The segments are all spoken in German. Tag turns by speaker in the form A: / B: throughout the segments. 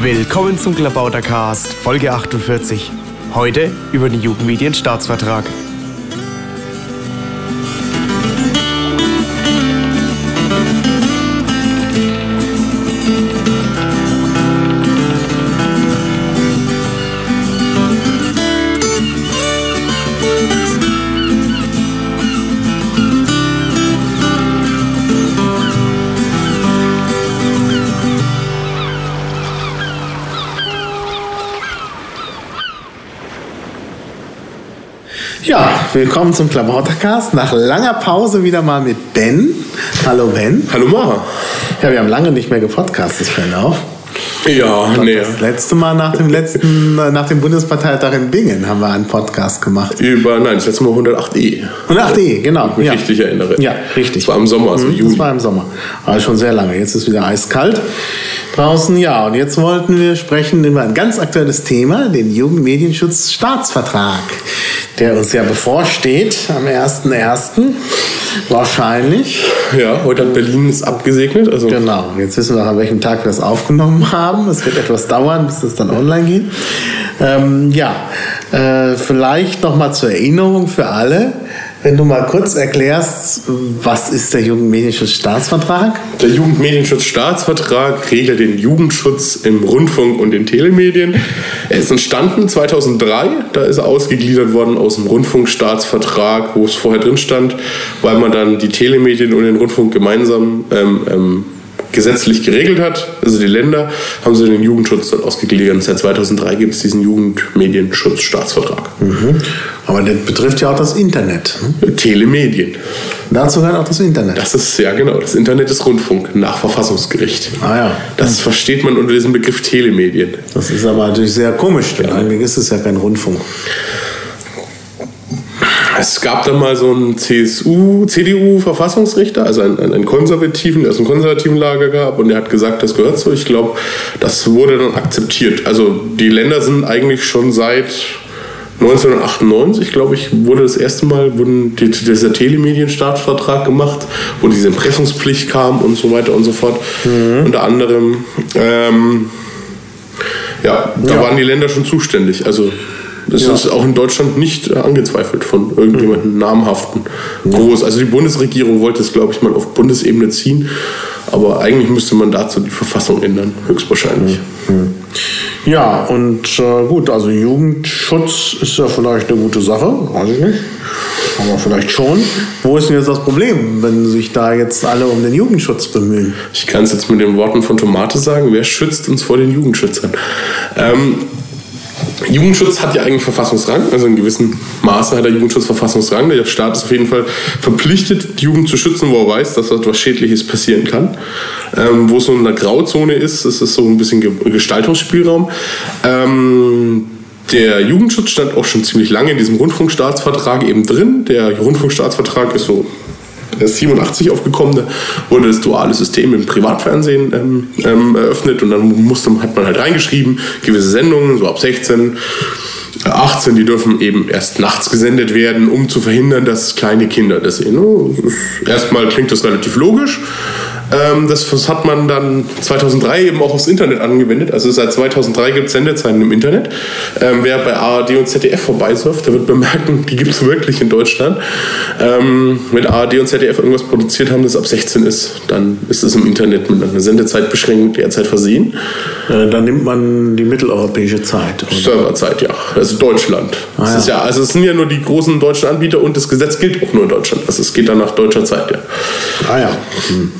A: Willkommen zum Klabautercast, Folge 48. Heute über den Jugendmedienstaatsvertrag.
B: Willkommen zum Klabautercast. Nach langer Pause wieder mal mit Ben. Hallo Ben.
C: Hallo Maha.
B: Ja, wir haben lange nicht mehr gepodcastet, fällt auf.
C: Ja, nee.
B: Das letzte Mal nach dem letzten, nach dem Bundesparteitag in Bingen haben wir einen Podcast gemacht.
C: Über, nein, das letzte Mal 108e.
B: 108e, genau.
C: Wenn ich mich
B: ja.
C: richtig erinnere.
B: Ja, richtig.
C: Das war im Sommer, also
B: Mhm,
C: Juni.
B: Das war im Sommer. Aber schon sehr lange. Jetzt ist wieder eiskalt draußen. Ja, und jetzt wollten wir sprechen über ein ganz aktuelles Thema, den Jugendmedienschutzstaatsvertrag, der uns ja bevorsteht am 1.1. Wahrscheinlich.
C: Ja, heute hat Berlin es abgesegnet. Also
B: Genau, jetzt wissen wir, an welchem Tag wir das aufgenommen haben. Es wird etwas dauern, bis es dann online geht. Ähm, ja, äh, vielleicht noch mal zur Erinnerung für alle, wenn du mal kurz erklärst, was ist der Jugendmedienschutzstaatsvertrag?
C: der Jugendmedienschutzstaatsvertrag regelt den Jugendschutz im Rundfunk und den Telemedien. Er ist entstanden 2003. Da ist er ausgegliedert worden aus dem Rundfunkstaatsvertrag, wo es vorher drin stand, weil man dann die Telemedien und den Rundfunk gemeinsam ähm, ähm, gesetzlich geregelt hat. Also die Länder haben sie den Jugendschutz dann ausgegliedert. Seit 2003 gibt es diesen Jugendmedienschutzstaatsvertrag.
B: Aber der betrifft ja auch das Internet. Ne?
C: Telemedien.
B: Dazu gehört auch das Internet.
C: Das ist ja genau, das Internet ist Rundfunk nach Verfassungsgericht.
B: ah ja,
C: Das versteht man unter diesem Begriff Telemedien.
B: das ist aber natürlich sehr komisch, denn eigentlich ist es ja kein Rundfunk.
C: Es gab da mal so einen CSU, CDU-Verfassungsrichter, also einen, einen konservativen, der aus dem konservativen Lager gab und der hat gesagt, das gehört so. Ich glaube, das wurde dann akzeptiert. Also die Länder sind eigentlich schon seit 1998, glaube ich, wurde das erste Mal wurden die, dieser Telemedienstaatsvertrag gemacht, wo diese Impressungspflicht kam und so weiter und so fort. Unter anderem, ähm, ja, da
B: Ja.
C: waren die Länder schon zuständig. Also das
B: Ja.
C: ist auch in Deutschland nicht äh, angezweifelt von irgendjemandem namhaften. Groß. Also die Bundesregierung wollte es, glaube ich, mal auf Bundesebene ziehen. Aber eigentlich müsste man dazu die Verfassung ändern, höchstwahrscheinlich.
B: Ja, und äh, gut, also Jugendschutz ist ja vielleicht eine gute Sache, weiß ich nicht. Aber vielleicht schon. Wo ist denn jetzt das Problem, wenn sich da jetzt alle um den Jugendschutz bemühen?
C: Ich kann es jetzt mit den Worten von Tomate sagen. Wer schützt uns vor den Jugendschützern? Ähm, Jugendschutz hat ja eigentlich Verfassungsrang, also in gewissem Maße hat der Jugendschutz Verfassungsrang. Der Staat ist auf jeden Fall verpflichtet, die Jugend zu schützen, wo er weiß, dass etwas Schädliches passieren kann. Ähm, wo es so in einer Grauzone ist, ist es so ein bisschen Ge- Gestaltungsspielraum. Ähm, der Jugendschutz stand auch schon ziemlich lange in diesem Rundfunkstaatsvertrag eben drin. Der Rundfunkstaatsvertrag ist so er ist 87 aufgekommen, da wurde das duale System im Privatfernsehen ähm, ähm, eröffnet und dann musste, hat man halt reingeschrieben, gewisse Sendungen, so ab 16, äh, 18, die dürfen eben erst nachts gesendet werden, um zu verhindern, dass kleine Kinder das sehen. Ne? Ist- Erstmal klingt das relativ logisch. Ähm, das, das hat man dann 2003 eben auch aufs Internet angewendet. Also seit 2003 gibt es Sendezeiten im Internet. Ähm, wer bei ARD und ZDF vorbeisurft, der wird bemerken, die gibt es wirklich in Deutschland. Ähm, wenn ARD und ZDF irgendwas produziert haben, das ab 16 ist, dann ist es im Internet mit einer Sendezeitbeschränkung derzeit versehen.
B: Äh, dann nimmt man die mitteleuropäische Zeit. oder?
C: Serverzeit, ja. Also Deutschland. das
B: ja.
C: ist ja, also es sind ja nur die großen deutschen Anbieter und das Gesetz gilt auch nur in Deutschland. Also es geht dann nach deutscher Zeit, ja.
B: Ah ja. Hm.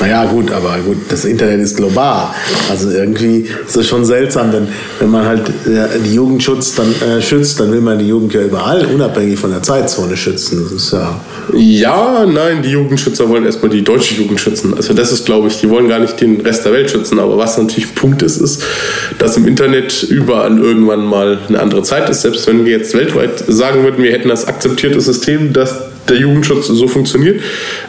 B: Naja, gut, aber gut, das Internet ist global. Also irgendwie ist es schon seltsam, denn wenn man halt äh, die Jugendschutz dann äh, schützt, dann will man die Jugend ja überall, unabhängig von der Zeitzone schützen. Das ja.
C: Ja, nein, die Jugendschützer wollen erstmal die deutsche Jugend schützen. Also das ist, glaube ich, die wollen gar nicht den Rest der Welt schützen. Aber was natürlich Punkt ist, ist, dass im Internet überall irgendwann mal eine andere Zeit ist. Selbst wenn wir jetzt weltweit sagen würden, wir hätten das akzeptierte System, dass der Jugendschutz so funktioniert,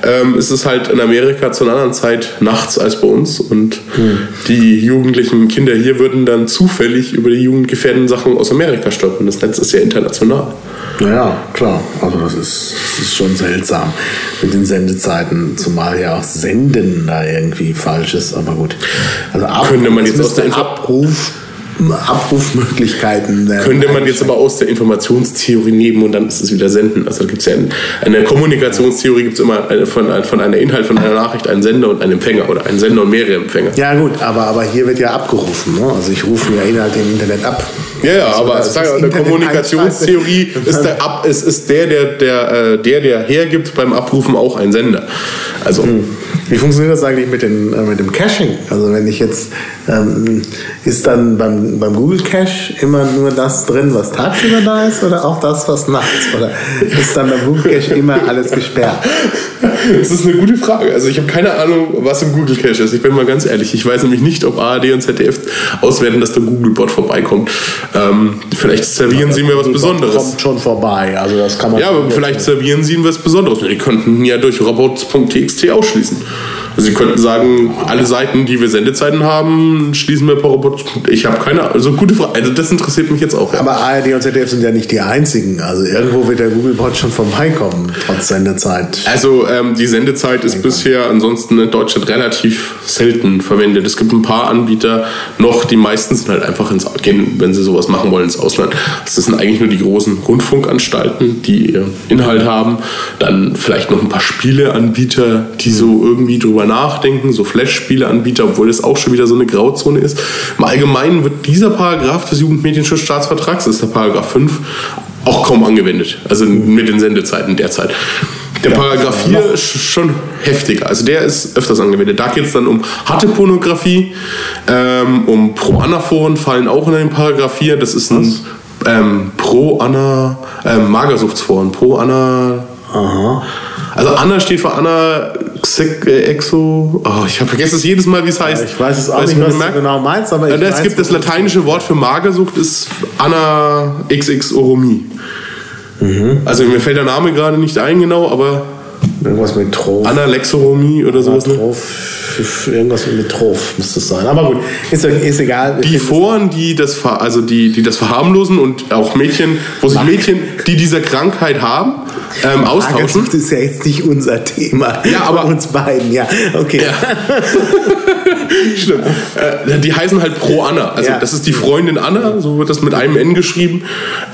C: ähm, ist es halt in Amerika zu einer anderen Zeit nachts als bei uns. Und hm. die jugendlichen Kinder hier würden dann zufällig über die jugendgefährdenden Sachen aus Amerika stolpern. Das Netz ist ja international.
B: Naja, klar. Also das ist, das ist schon seltsam mit den Sendezeiten, zumal ja auch Senden da irgendwie falsch ist. Aber gut.
C: Also Könnte man jetzt aus der
B: Abruf Abrufmöglichkeiten.
C: Könnte man jetzt aber aus der Informationstheorie nehmen und dann ist es wieder senden. Also da gibt es ja eine, eine Kommunikationstheorie, gibt es immer eine, von, von einem Inhalt von einer Nachricht einen Sender und einen Empfänger oder einen Sender und mehrere Empfänger.
B: Ja gut, aber, aber hier wird ja abgerufen. Ne? Also ich rufe ja Inhalte im Internet ab.
C: Ja, ja, also, aber sag, eine Kommunikationstheorie ist der, ab, ist, ist der, der, der, äh, der, der hergibt beim Abrufen auch ein Sender. Also. Hm.
B: Wie funktioniert das eigentlich mit, den, äh, mit dem Caching? Also wenn ich jetzt, ähm, ist dann beim, beim Google Cache immer nur das drin, was tagsüber da ist oder auch das, was nachts? Oder ist dann beim Google Cache immer alles gesperrt?
C: Das ist eine gute Frage. Also ich habe keine Ahnung, was im Google Cache ist. Ich bin mal ganz ehrlich. Ich weiß nämlich nicht, ob ARD und ZDF auswerten, dass der Google-Bot vorbeikommt. Ähm, vielleicht servieren ja, sie mir was Besonderes.
B: kommt schon vorbei. Also das kann man
C: ja, aber vielleicht servieren sie ihm was Besonderes. Die könnten ja durch robots.txt ausschließen. Sie könnten sagen, alle Seiten, die wir Sendezeiten haben, schließen wir per Robot. Ich habe keine Ahnung. Also gute Frage. Also das interessiert mich jetzt auch.
B: Ja. Aber ARD und ZDF sind ja nicht die einzigen. Also irgendwo wird der Google-Bot schon vorbeikommen, trotz Sendezeit.
C: Also ähm, die Sendezeit ist bisher ansonsten in Deutschland relativ selten verwendet. Es gibt ein paar Anbieter noch, die meisten sind halt einfach ins gehen, wenn sie sowas machen wollen, ins Ausland. Das sind eigentlich nur die großen Rundfunkanstalten, die ihren Inhalt haben. Dann vielleicht noch ein paar Spieleanbieter, die so irgendwie drüber nachdenken, so Flash-Spieleanbieter, obwohl das auch schon wieder so eine Grauzone ist. Im Allgemeinen wird dieser Paragraph des Jugendmedienschutzstaatsvertrags, das ist der Paragraph 5, auch kaum angewendet. Also mit den Sendezeiten derzeit. Der ja, Paragraph 4 ist schon heftiger. Also der ist öfters angewendet. Da geht es dann um harte Pornografie, ähm, um Pro-Anna-Foren fallen auch in den Paragraph 4. Das ist ein ähm, Pro-Anna, ähm, Magersuchtsforen. Pro-Anna. Aha. Also Anna steht für Anna äh, Exo. Oh, ich habe vergessen es jedes Mal, wie es heißt.
B: ich weiß es auch weiß nicht, was du genau meinst, aber ich
C: ja, Es gibt das lateinische Wort für Magersucht, ist Anna XX Oromie. Mhm. Also mir fällt der Name gerade nicht ein genau, aber
B: Irgendwas mit Troph.
C: Analexoromie oder sowas.
B: Ne? Troph, irgendwas mit Troph müsste es sein. Aber gut, ist, ist egal.
C: Die Foren, die das, also die, die das verharmlosen und auch Mädchen, wo sich Mädchen, die diese Krankheit haben, ähm, austauschen.
B: Das ist ja jetzt nicht unser Thema.
C: Ja, aber
B: uns beiden, ja. Okay. Ja.
C: Stimmt. Äh, die heißen halt Pro Anna. Also ja. das ist die Freundin Anna, so wird das mit einem N geschrieben.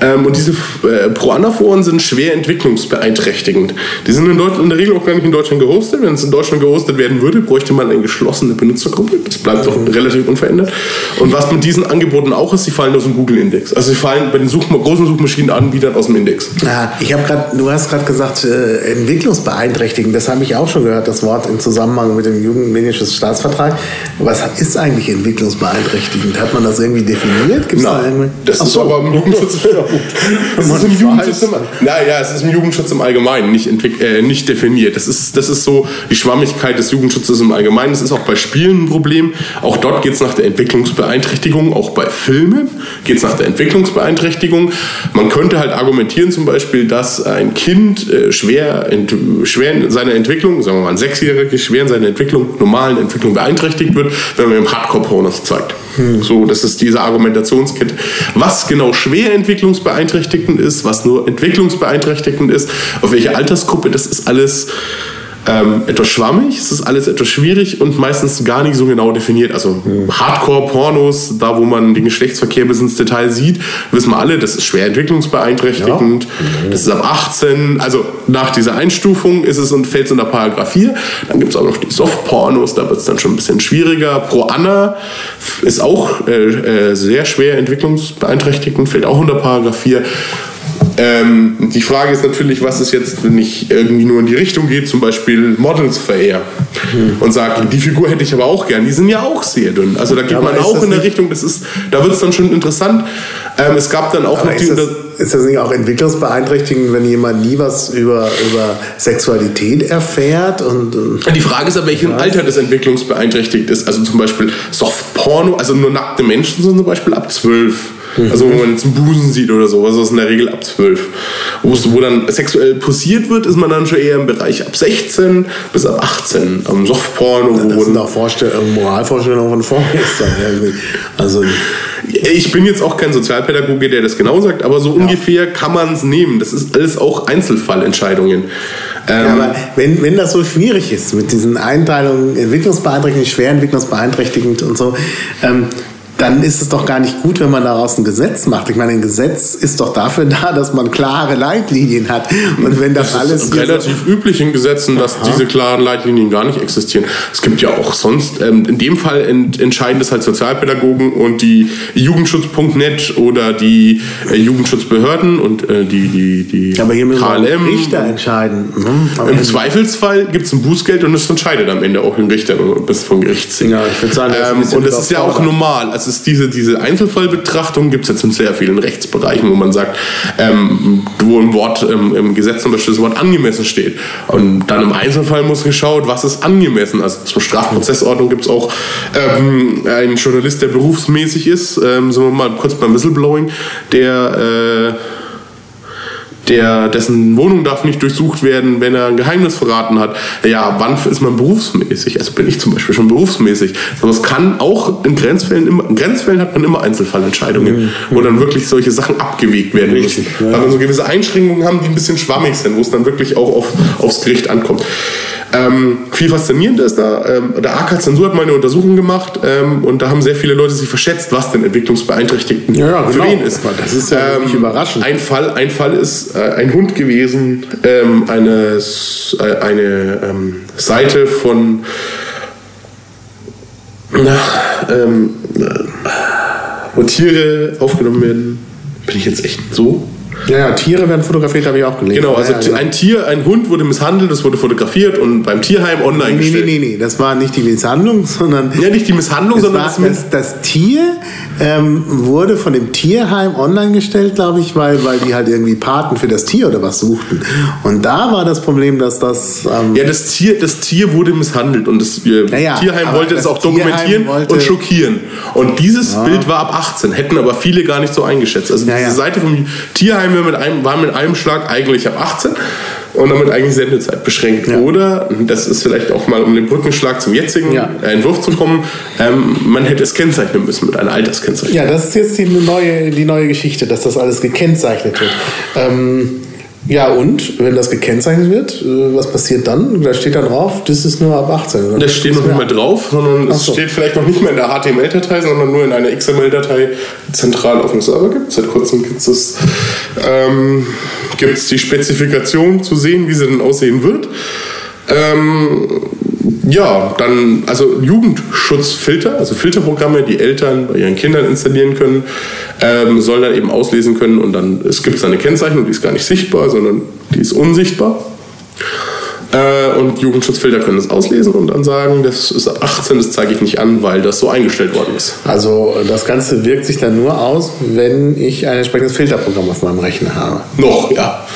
C: Ähm, und diese äh, Pro Anna Foren sind schwer entwicklungsbeeinträchtigend. Die sind in, Deutschland, in der Regel auch gar nicht in Deutschland gehostet. Wenn es in Deutschland gehostet werden würde, bräuchte man eine geschlossene Benutzergruppe. Das bleibt doch relativ unverändert. Und was mit diesen Angeboten auch ist, sie fallen aus dem Google Index. Also sie fallen bei den Such großen Suchmaschinenanbietern aus dem Index.
B: Ja, ich habe gerade, du hast gerade gesagt, äh, entwicklungsbeeinträchtigend. Das habe ich auch schon gehört, das Wort im Zusammenhang mit dem Jugendmedienschutz Staatsvertrag. Was ist eigentlich entwicklungsbeeinträchtigend? Hat man das irgendwie definiert?
C: Gibt's Nein, da irgendwie? das ist so. aber im Jugendschutz. das ist im Jugendschutz im, naja, es ist im Jugendschutz im Allgemeinen nicht, äh, nicht definiert. Das ist, das ist so die Schwammigkeit des Jugendschutzes im Allgemeinen. Das ist auch bei Spielen ein Problem. Auch dort geht es nach der Entwicklungsbeeinträchtigung. Auch bei Filmen geht es nach der Entwicklungsbeeinträchtigung. Man könnte halt argumentieren zum Beispiel, dass ein Kind äh, schwer, schwer in seiner Entwicklung, sagen wir mal ein Sechsjähriger, schwer in seiner Entwicklung, normalen Entwicklung beeinträchtigt wird, wenn man ihm Hardcore-Pornos zeigt. Hm. So, das ist diese Argumentationskette. Was genau schwer entwicklungsbeeinträchtigend ist, was nur entwicklungsbeeinträchtigend ist, auf welche Altersgruppe, das ist alles ähm, etwas schwammig, es ist alles etwas schwierig und meistens gar nicht so genau definiert. Also Hardcore-Pornos, da wo man den Geschlechtsverkehr bis ins Detail sieht, wissen wir alle, das ist schwer entwicklungsbeeinträchtigend. Ja. Das ist ab 18, also nach dieser Einstufung ist es und fällt es unter Paragraph 4. Dann gibt es auch noch die Soft-Pornos, da wird es dann schon ein bisschen schwieriger. Pro Anna ist auch äh, äh, sehr schwer entwicklungsbeeinträchtigend, fällt auch unter Paragraph 4. Ähm, die Frage ist natürlich, was ist jetzt, wenn ich irgendwie nur in die Richtung gehe, zum Beispiel Models verehr hm. und sage, die Figur hätte ich aber auch gern. Die sind ja auch sehr dünn. Also da geht aber man auch in der Richtung, das ist, da wird es dann schon interessant. Ähm, es gab dann auch aber noch
B: die. Ist das, ist das nicht auch entwicklungsbeeinträchtigend, wenn jemand nie was über, über Sexualität erfährt? Und, und
C: die Frage ist aber, welchem Alter das entwicklungsbeeinträchtigt ist. Also zum Beispiel Softporno, also nur nackte Menschen sind zum Beispiel ab 12. Mhm. Also wenn man jetzt einen Busen sieht oder so, was ist in der Regel ab 12. Wo, dann sexuell posiert wird, ist man dann schon eher im Bereich ab 16 bis ab 18. Am Softporn.
B: Das sind auch Vorstellungen, Moralvorstellungen von vorgestern.
C: also ich bin jetzt auch kein Sozialpädagoge, der das genau sagt, aber so ja. ungefähr kann man es nehmen. Das ist alles auch Einzelfallentscheidungen.
B: Ähm, ja, aber wenn, wenn das so schwierig ist mit diesen Einteilungen, entwicklungsbeeinträchtigend, schwer entwicklungsbeeinträchtigend und so, ähm, dann ist es doch gar nicht gut, wenn man daraus ein Gesetz macht. Ich meine, ein Gesetz ist doch dafür da, dass man klare Leitlinien hat. Und wenn das, das alles.
C: Ist relativ üblich in Gesetzen, dass Aha. diese klaren Leitlinien gar nicht existieren. Es gibt ja auch sonst, ähm, in dem Fall ent, entscheiden das halt Sozialpädagogen und die Jugendschutz.net oder die äh, Jugendschutzbehörden und äh, die, die, die
B: Aber hier müssen KLM. Richter entscheiden.
C: Mhm. Im Zweifelsfall gibt es ein Bußgeld und es entscheidet am Ende auch ein Richter bis vom Gerichtssinn. Ja, ich würde sagen, ähm, und das ist ja auch normal. Also ist diese, diese Einzelfallbetrachtung gibt es jetzt in sehr vielen Rechtsbereichen, wo man sagt, ähm, wo im Wort, ähm, im Gesetz zum Beispiel das Wort angemessen steht. Und dann im Einzelfall muss geschaut, was ist angemessen. Also zur Strafprozessordnung gibt es auch ähm, einen Journalist, der berufsmäßig ist, ähm, sagen wir mal kurz beim Whistleblowing, der äh, der, dessen Wohnung darf nicht durchsucht werden, wenn er ein Geheimnis verraten hat. Ja, wann ist man berufsmäßig? Also bin ich zum Beispiel schon berufsmäßig. Aber es kann auch in Grenzfällen immer, in Grenzfällen hat man immer Einzelfallentscheidungen, mhm. wo dann wirklich solche Sachen abgewegt werden müssen. Weil wir so gewisse Einschränkungen haben, die ein bisschen schwammig sind, wo es dann wirklich auch auf, aufs Gericht ankommt. Ähm, viel faszinierender ist da, ähm, der AK Zensur hat mal eine Untersuchung gemacht ähm, und da haben sehr viele Leute sich verschätzt, was denn Entwicklungsbeeinträchtigten
B: ja, ja,
C: für
B: genau.
C: wen ist.
B: Das ist ja ähm, überraschend.
C: Ein Fall, ein Fall ist äh, ein Hund gewesen, ähm, eine, äh, eine ähm, Seite von na, ähm, äh, wo Tiere aufgenommen werden. Bin ich jetzt echt so
B: ja, ja, Tiere werden fotografiert, habe ich auch gelesen.
C: Genau, also
B: ja, ja,
C: ein Tier, ein Hund wurde misshandelt, das wurde fotografiert und beim Tierheim online
B: nee,
C: gestellt.
B: Nee, nee, nee, das war nicht die Misshandlung, sondern...
C: Ja, nicht die Misshandlung, sondern
B: das, das, das Tier ähm, wurde von dem Tierheim online gestellt, glaube ich, weil, weil die halt irgendwie Paten für das Tier oder was suchten. Und da war das Problem, dass das...
C: Ähm ja, das Tier, das Tier wurde misshandelt und das äh, Tierheim wollte es auch dokumentieren und schockieren. Und dieses Bild war ab 18, hätten aber viele gar nicht so eingeschätzt. Also diese Seite vom Tierheim wir mit einem, waren mit einem Schlag eigentlich ab 18 und damit eigentlich Sendezeit beschränkt. Ja. Oder, das ist vielleicht auch mal um den Brückenschlag zum jetzigen ja. Entwurf zu kommen, ähm, man hätte es kennzeichnen müssen mit einer Alterskennzeichnung.
B: Ja, das ist jetzt die neue, die neue Geschichte, dass das alles gekennzeichnet wird. Ähm, ja, und wenn das gekennzeichnet wird, äh, was passiert dann? Da steht da drauf, das ist nur ab 18.
C: Oder? Das steht noch nicht mehr drauf, sondern es so. steht vielleicht noch nicht mehr in der HTML-Datei, sondern nur in einer XML-Datei zentral auf dem Server gibt. Seit kurzem gibt es ähm, die Spezifikation zu sehen, wie sie denn aussehen wird. Ähm, ja, dann, also Jugendschutzfilter, also Filterprogramme, die Eltern bei ihren Kindern installieren können, ähm, soll dann eben auslesen können und dann es gibt es eine Kennzeichnung, die ist gar nicht sichtbar, sondern die ist unsichtbar. Äh, und Jugendschutzfilter können das auslesen und dann sagen, das ist 18, das zeige ich nicht an, weil das so eingestellt worden ist.
B: Also das Ganze wirkt sich dann nur aus, wenn ich ein entsprechendes Filterprogramm auf meinem Rechner habe.
C: Noch, ja.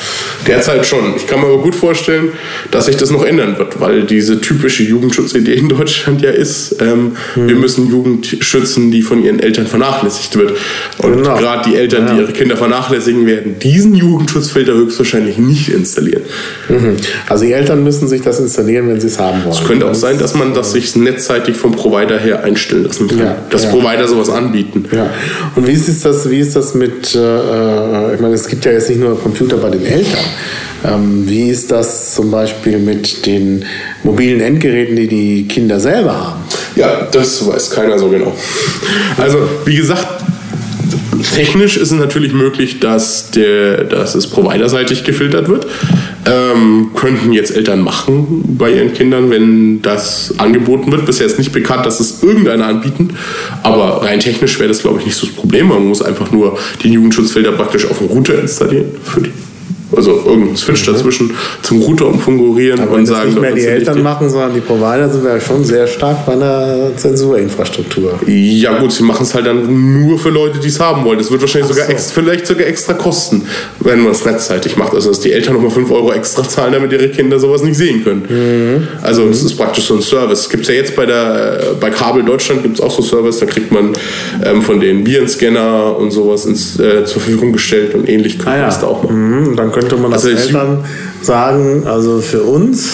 C: Derzeit schon. Ich kann mir aber gut vorstellen, dass sich das noch ändern wird, weil diese typische Jugendschutzidee in Deutschland ja ist, ähm, hm. wir müssen Jugend schützen, die von ihren Eltern vernachlässigt wird. Und genau. gerade die Eltern, ja. die ihre Kinder vernachlässigen, werden diesen Jugendschutzfilter höchstwahrscheinlich nicht installieren.
B: Mhm. Also die Eltern müssen sich das installieren, wenn sie es haben wollen.
C: Es könnte auch sein, dass man das sich netzseitig vom Provider her einstellen lassen kann. Ja. Dass ja. Provider sowas anbieten.
B: Ja. Und wie ist das, wie ist das mit, äh, äh ich meine, es gibt ja jetzt nicht nur Computer bei den Eltern. Ähm, wie ist das zum Beispiel mit den mobilen Endgeräten, die die Kinder selber haben?
C: Ja, das weiß keiner so genau. Also, wie gesagt, technisch ist es natürlich möglich, dass, der, dass es providerseitig gefiltert wird. Ähm, könnten jetzt Eltern machen bei ihren Kindern, wenn das angeboten wird. Bisher ist nicht bekannt, dass es irgendeiner anbieten, aber rein technisch wäre das, glaube ich, nicht so das Problem. Man muss einfach nur den Jugendschutzfilter praktisch auf dem Router installieren für die also irgendein Switch mhm. dazwischen zum Router umfungurieren und
B: sagen, das nicht mehr die Eltern machen, sondern die Provider sind ja schon sehr stark bei einer Zensurinfrastruktur.
C: Ja gut, sie machen es halt dann nur für Leute, die es haben wollen. Das wird wahrscheinlich sogar so. extra, vielleicht sogar extra kosten, wenn man es netzseitig macht. Also dass die Eltern nochmal 5 Euro extra zahlen, damit ihre Kinder sowas nicht sehen können. Mhm. Also das ist praktisch so ein Service. Gibt es ja jetzt bei der bei Kabel Deutschland gibt es auch so Service, da kriegt man ähm, von den Virenscanner und sowas ins, äh, zur Verfügung gestellt und ähnlich
B: kann ah, man das da auch machen. Mhm, könnte man also das Eltern sagen, also für uns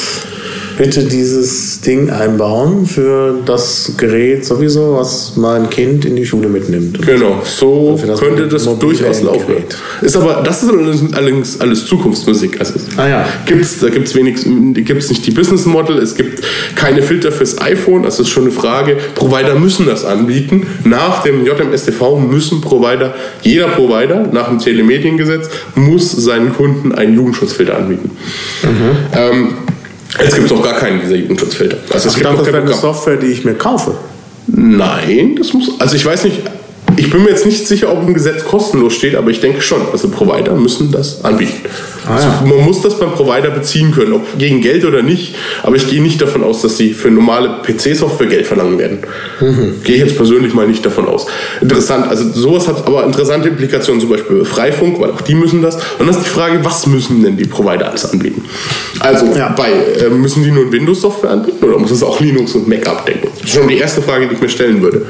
B: bitte dieses Ding einbauen für das Gerät sowieso, was mein Kind in die Schule mitnimmt.
C: Genau, so das könnte das durchaus laufen. Ist aber, das ist allerdings alles Zukunftsmusik. Also ah, ja. gibt's, da gibt es gibt's nicht die Business Model, es gibt keine Filter fürs iPhone, das ist schon eine Frage. Provider müssen das anbieten. Nach dem JMSTV müssen Provider, jeder Provider nach dem Telemediengesetz muss seinen Kunden einen Jugendschutzfilter anbieten. Mhm. Ähm, es gibt auch gar keinen dieser Jugendschutzfilter.
B: Also es
C: ich
B: dachte, das wäre eine Software, die ich mir kaufe.
C: Nein, das muss. Also ich weiß nicht, ich bin mir jetzt nicht sicher, ob im Gesetz kostenlos steht, aber ich denke schon. Also Provider müssen das anbieten. Ah, also man muss das beim Provider beziehen können, ob gegen Geld oder nicht. Aber ich gehe nicht davon aus, dass sie für normale PC-Software Geld verlangen werden. Mhm. Gehe ich jetzt persönlich mal nicht davon aus. Interessant, also sowas hat aber interessante Implikationen, zum Beispiel Freifunk, weil auch die müssen das. Und dann ist die Frage, was müssen denn die Provider alles anbieten? Also ja. bei, äh, müssen die nur Windows-Software anbieten oder muss es auch Linux und Mac abdecken? Das ist schon die erste Frage, die ich mir stellen würde.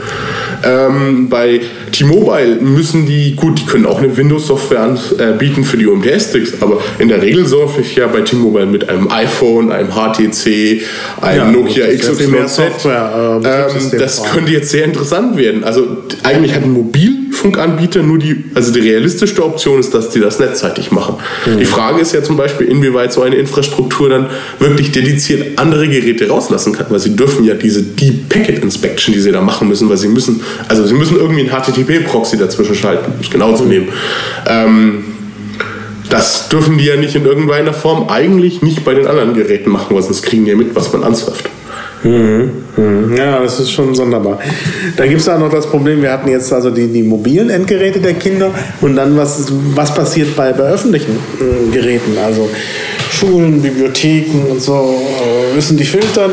C: Ähm, bei T-Mobile müssen die, gut, die können auch eine Windows-Software anbieten für die UMTS-Sticks, aber in der Regel surfe ich ja bei T-Mobile mit einem iPhone, einem HTC, einem ja, Nokia XYZ. Software, äh, ähm, das könnte jetzt sehr interessant werden. Also eigentlich hat ein Mobilfunkanbieter nur die, also die realistischste Option ist, dass die das netzseitig machen. Mhm. Die Frage ist ja zum Beispiel, inwieweit so eine Infrastruktur dann wirklich dediziert andere Geräte rauslassen kann, weil sie dürfen ja diese Deep Packet Inspection, die sie da machen müssen, weil sie müssen, also sie müssen irgendwie ein HTTP-Proxy dazwischen schalten, um es genau zu nehmen. Ähm, das dürfen die ja nicht in irgendeiner Form eigentlich nicht bei den anderen Geräten machen, weil sonst kriegen die ja mit, was man ansurft.
B: Mhm. Mhm. Ja, das ist schon sonderbar. Da gibt es auch noch das Problem, wir hatten jetzt also die, die mobilen Endgeräte der Kinder und dann was, was passiert bei, bei öffentlichen äh, Geräten, also Schulen, Bibliotheken und so. Äh, müssen die filtern,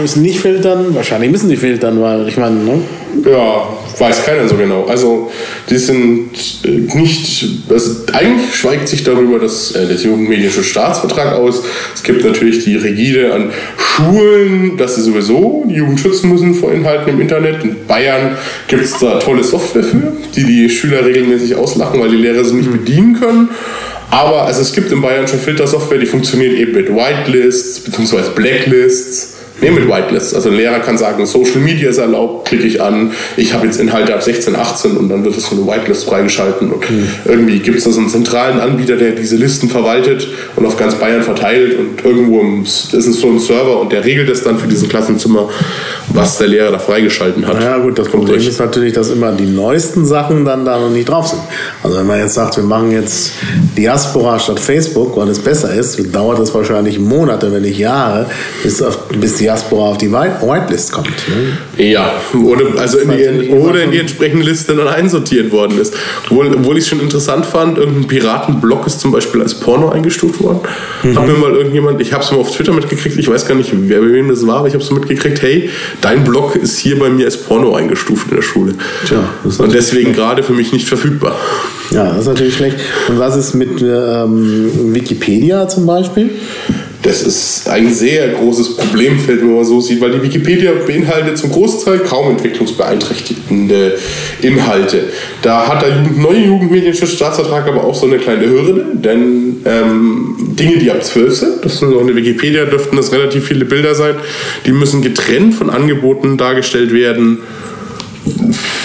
B: müssen nicht filtern? Wahrscheinlich müssen die filtern, weil ich meine, ne?
C: Ja, weiß keiner so genau. Also die sind äh, nicht, also eigentlich schweigt sich darüber das, äh, das Jugendmedische Staatsvertrag aus. Es gibt natürlich die Rigide an Schulen, dass sie sowieso die Jugend schützen müssen vor Inhalten im Internet. In Bayern gibt es da tolle Software für, die die Schüler regelmäßig auslachen, weil die Lehrer sie nicht mhm. bedienen können. Aber also es gibt in Bayern schon Filtersoftware, die funktioniert eben mit Whitelists bzw. Blacklists. Nee, mit Whitelists. Also ein Lehrer kann sagen, Social Media ist erlaubt, klicke ich an, ich habe jetzt Inhalte ab 16, 18 und dann wird es so eine Whitelist freigeschalten. Und mhm. irgendwie gibt es da so einen zentralen Anbieter, der diese Listen verwaltet und auf ganz Bayern verteilt und irgendwo im, ist es so ein Server und der regelt es dann für diesen Klassenzimmer, was der Lehrer da freigeschalten hat.
B: Ja gut, das Problem ist natürlich, dass immer die neuesten Sachen dann da noch nicht drauf sind. Also wenn man jetzt sagt, wir machen jetzt Diaspora statt Facebook, weil es besser ist, dauert es wahrscheinlich Monate, wenn nicht Jahre, bis, auf, bis die Diaspora auf die Whitelist kommt.
C: Ne? Ja, oder, also in die, oder in die entsprechende Liste dann einsortiert worden ist. Obwohl, obwohl ich es schon interessant fand, irgendein Piratenblog ist zum Beispiel als Porno eingestuft worden. Mhm. Hat mir mal irgendjemand, ich habe es mal auf Twitter mitgekriegt, ich weiß gar nicht, wer bei wem das war, aber ich habe es mitgekriegt, hey, dein Blog ist hier bei mir als Porno eingestuft in der Schule. Tja, Und deswegen gerade für mich nicht verfügbar.
B: Ja, das ist natürlich schlecht. Und was ist mit ähm, Wikipedia zum Beispiel?
C: Das ist ein sehr großes Problemfeld, wenn man so sieht, weil die Wikipedia beinhaltet zum Großteil kaum entwicklungsbeeinträchtigende Inhalte. Da hat der neue Jugendmedienschutzstaatsvertrag aber auch so eine kleine Hürde, denn ähm, Dinge, die ab 12 sind, das sind so eine Wikipedia, dürften das relativ viele Bilder sein, die müssen getrennt von Angeboten dargestellt werden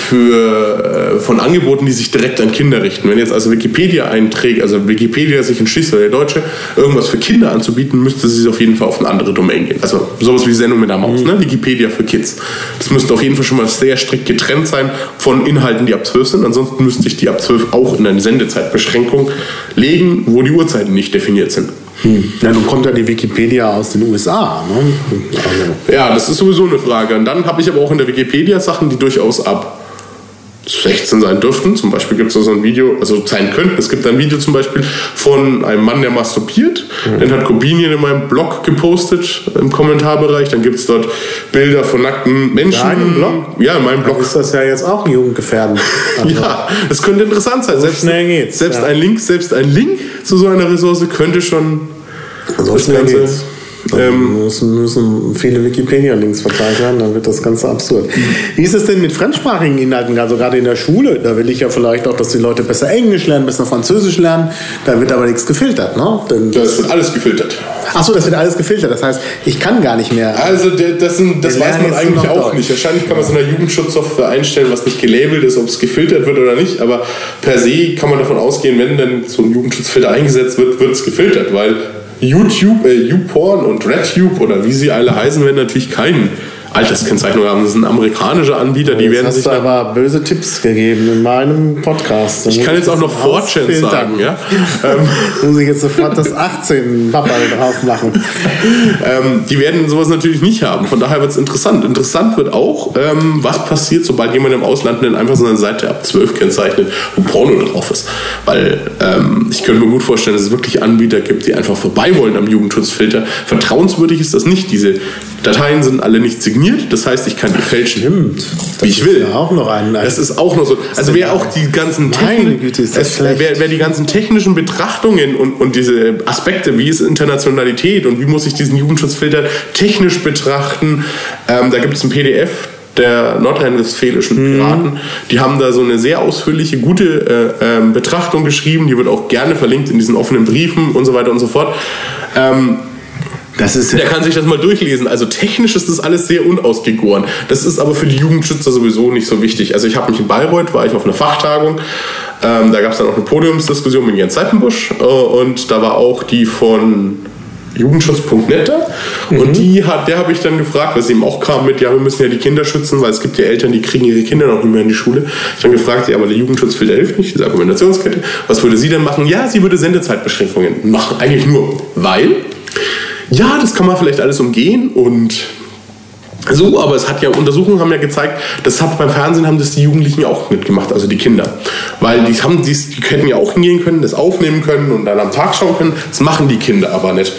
C: für, äh, von Angeboten, die sich direkt an Kinder richten. Wenn jetzt also Wikipedia einträgt, also Wikipedia sich entschließt, oder der Deutsche, irgendwas für Kinder anzubieten, müsste sie auf jeden Fall auf eine andere Domain gehen. Also sowas wie Sendung mit der Maus, mhm. ne? Wikipedia für Kids. Das müsste auf jeden Fall schon mal sehr strikt getrennt sein von Inhalten, die ab 12 sind. Ansonsten müsste ich die ab 12 auch in eine Sendezeitbeschränkung legen, wo die Uhrzeiten nicht definiert sind.
B: Hm. Ja, nun kommt ja die Wikipedia aus den USA. Ne?
C: Also. Ja, das ist sowieso eine Frage. Und dann habe ich aber auch in der Wikipedia Sachen, die durchaus ab 16 sein dürften. Zum Beispiel gibt es so ein Video, also sein könnten. Es gibt ein Video zum Beispiel von einem Mann, der masturbiert. Mhm. Den hat Kobinien in meinem Blog gepostet, im Kommentarbereich. Dann gibt es dort Bilder von nackten Menschen.
B: Deinem Blog?
C: Ja, in meinem Blog.
B: Dann ist das ja jetzt auch jugendgefährdend.
C: Also ja, das könnte interessant sein.
B: So
C: selbst,
B: schnell geht's.
C: Selbst
B: ja.
C: ein Link, selbst ein Link zu so einer Ressource könnte schon
B: so
C: das Ganze.
B: geht's. Ähm, müssen, müssen viele Wikipedia-Links verteilt werden, dann wird das Ganze absurd. Wie ist es denn mit fremdsprachigen Inhalten, also gerade in der Schule? Da will ich ja vielleicht auch, dass die Leute besser Englisch lernen, besser Französisch lernen. Da wird aber nichts gefiltert, ne? Denn
C: Das wird alles gefiltert.
B: Achso, das wird alles gefiltert. Das heißt, ich kann gar nicht mehr.
C: Also das, sind, das weiß man eigentlich auch nicht. Wahrscheinlich kann man es in der Jugendschutzsoftware einstellen, was nicht gelabelt ist, ob es gefiltert wird oder nicht. Aber per se kann man davon ausgehen, wenn dann so ein Jugendschutzfilter eingesetzt wird, wird es gefiltert, weil YouTube, äh, YouPorn und RedTube oder wie sie alle heißen, werden natürlich keinen Alterskennzeichnung haben. Das sind amerikanische Anbieter, die
B: Jetzt
C: werden
B: hast
C: sich
B: du aber böse Tipps gegeben in meinem Podcast.
C: Ich kann jetzt auch noch 4chan
B: ausfiltern.
C: sagen, ja. Ähm,
B: muss ich jetzt sofort das 18 Papa drauf machen.
C: ähm, die werden sowas natürlich nicht haben. Von daher wird es interessant. Interessant wird auch, ähm, was passiert, sobald jemand im Ausland dann einfach so eine Seite ab 12 kennzeichnet, wo Porno drauf ist. Weil ähm, ich könnte mir gut vorstellen, dass es wirklich Anbieter gibt, die einfach vorbei wollen am Jugendschutzfilter. Vertrauenswürdig ist das nicht. Diese Dateien sind alle nicht signiert. Das heißt, ich kann die fälschen.
B: Stimmt.
C: Wie ich will.
B: Ja, auch noch einen.
C: Das ist auch noch so. Also wer auch die ganzen
B: Meine
C: Techni-
B: Güte, ist das
C: es,
B: schlecht.
C: wer, wer die ganzen technischen Betrachtungen und, und diese Aspekte, wie ist Internationalität und wie muss ich diesen Jugendschutzfilter technisch betrachten, ähm, da gibt es ein PDF der nordrhein-westfälischen
B: Mhm.
C: Piraten. Die haben da so eine sehr ausführliche, gute äh, ähm, Betrachtung geschrieben. Die wird auch gerne verlinkt in diesen offenen Briefen und so weiter und so fort. Ähm,
B: Das ist ja
C: der kann sich das mal durchlesen. Also technisch ist das alles sehr unausgegoren. Das ist aber für die Jugendschützer sowieso nicht so wichtig. Also ich habe mich in Bayreuth, war ich auf einer Fachtagung. Ähm, da gab es dann auch eine Podiumsdiskussion mit Jens Seitenbusch. Äh, und da war auch die von Jugendschutz.net da. Und die hat, der habe ich dann gefragt, was eben auch kam mit, ja, wir müssen ja die Kinder schützen, weil es gibt ja Eltern, die kriegen ihre Kinder noch nicht mehr in die Schule. Ich habe dann gefragt, ja, aber der Jugendschutzfilter hilft nicht, diese Argumentationskette. Was würde sie denn machen? Ja, sie würde Sendezeitbeschränkungen machen. Eigentlich nur, weil ja, das kann man vielleicht alles umgehen und so, aber es hat ja, Untersuchungen haben ja gezeigt, das hat beim Fernsehen haben das die Jugendlichen auch mitgemacht, also die Kinder. Weil die haben dies, die hätten ja auch hingehen können, das aufnehmen können und dann am Tag schauen können. Das machen die Kinder aber nicht.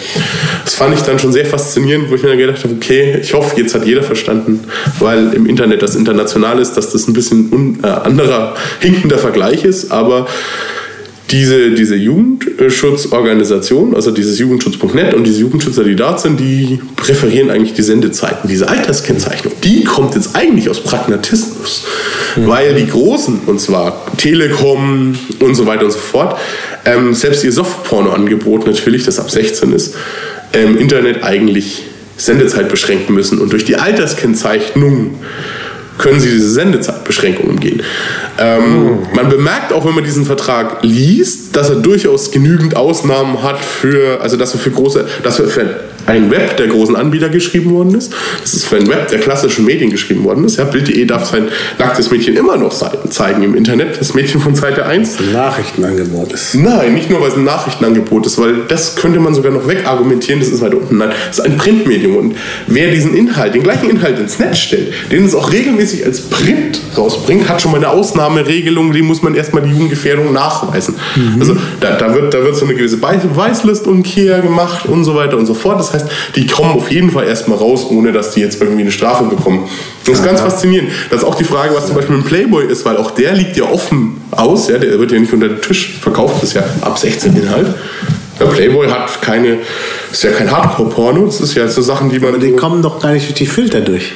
C: Das fand ich dann schon sehr faszinierend, wo ich mir dann gedacht habe, okay, ich hoffe, jetzt hat jeder verstanden, weil im Internet das international ist, dass das ein bisschen un, äh, anderer, hinkender Vergleich ist, aber diese, diese Jugendschutzorganisation, also dieses Jugendschutz.net und diese Jugendschützer, die dort sind, die präferieren eigentlich die Sendezeiten. Diese Alterskennzeichnung, die kommt jetzt eigentlich aus Pragmatismus, weil die Großen, und zwar Telekom und so weiter und so fort, ähm, selbst ihr Softporno-Angebot natürlich, das ab 16 ist, im Internet eigentlich Sendezeit beschränken müssen. Und durch die Alterskennzeichnung können sie diese Sendezeitbeschränkung umgehen. Ähm, Man bemerkt auch, wenn man diesen Vertrag liest, dass er durchaus genügend Ausnahmen hat für, also dass er für große, dass er für ein Web der großen Anbieter geschrieben worden ist. Das ist für ein Web der klassischen Medien geschrieben worden ist. Ja, Bild.de darf sein nacktes Mädchen immer noch Seiten zeigen im Internet, das Mädchen von Seite 1.
B: ein Nachrichtenangebot ist.
C: Nein, nicht nur, weil es ein Nachrichtenangebot ist, weil das könnte man sogar noch wegargumentieren, das ist weiter unten. Nein, das ist ein Printmedium. Und wer diesen Inhalt, den gleichen Inhalt ins Netz stellt, den es auch regelmäßig als Print rausbringt, hat schon mal eine Ausnahmeregelung, die muss man erstmal die Jugendgefährdung nachweisen. Also da, da, wird, da wird so eine gewisse Beweislistumkehr gemacht und so weiter und so fort. Das heißt, die kommen auf jeden Fall erstmal raus, ohne dass die jetzt irgendwie eine Strafe bekommen. Das ist ganz faszinierend. Das ist auch die Frage, was zum Beispiel mit Playboy ist, weil auch der liegt ja offen aus. Ja, der wird ja nicht unter den Tisch verkauft, das ist ja ab 16 Inhalt. Der Playboy hat keine, ist ja kein Hardcore-Porno, das ist ja so Sachen, die man.
B: Aber die kommen doch gar nicht durch die Filter durch.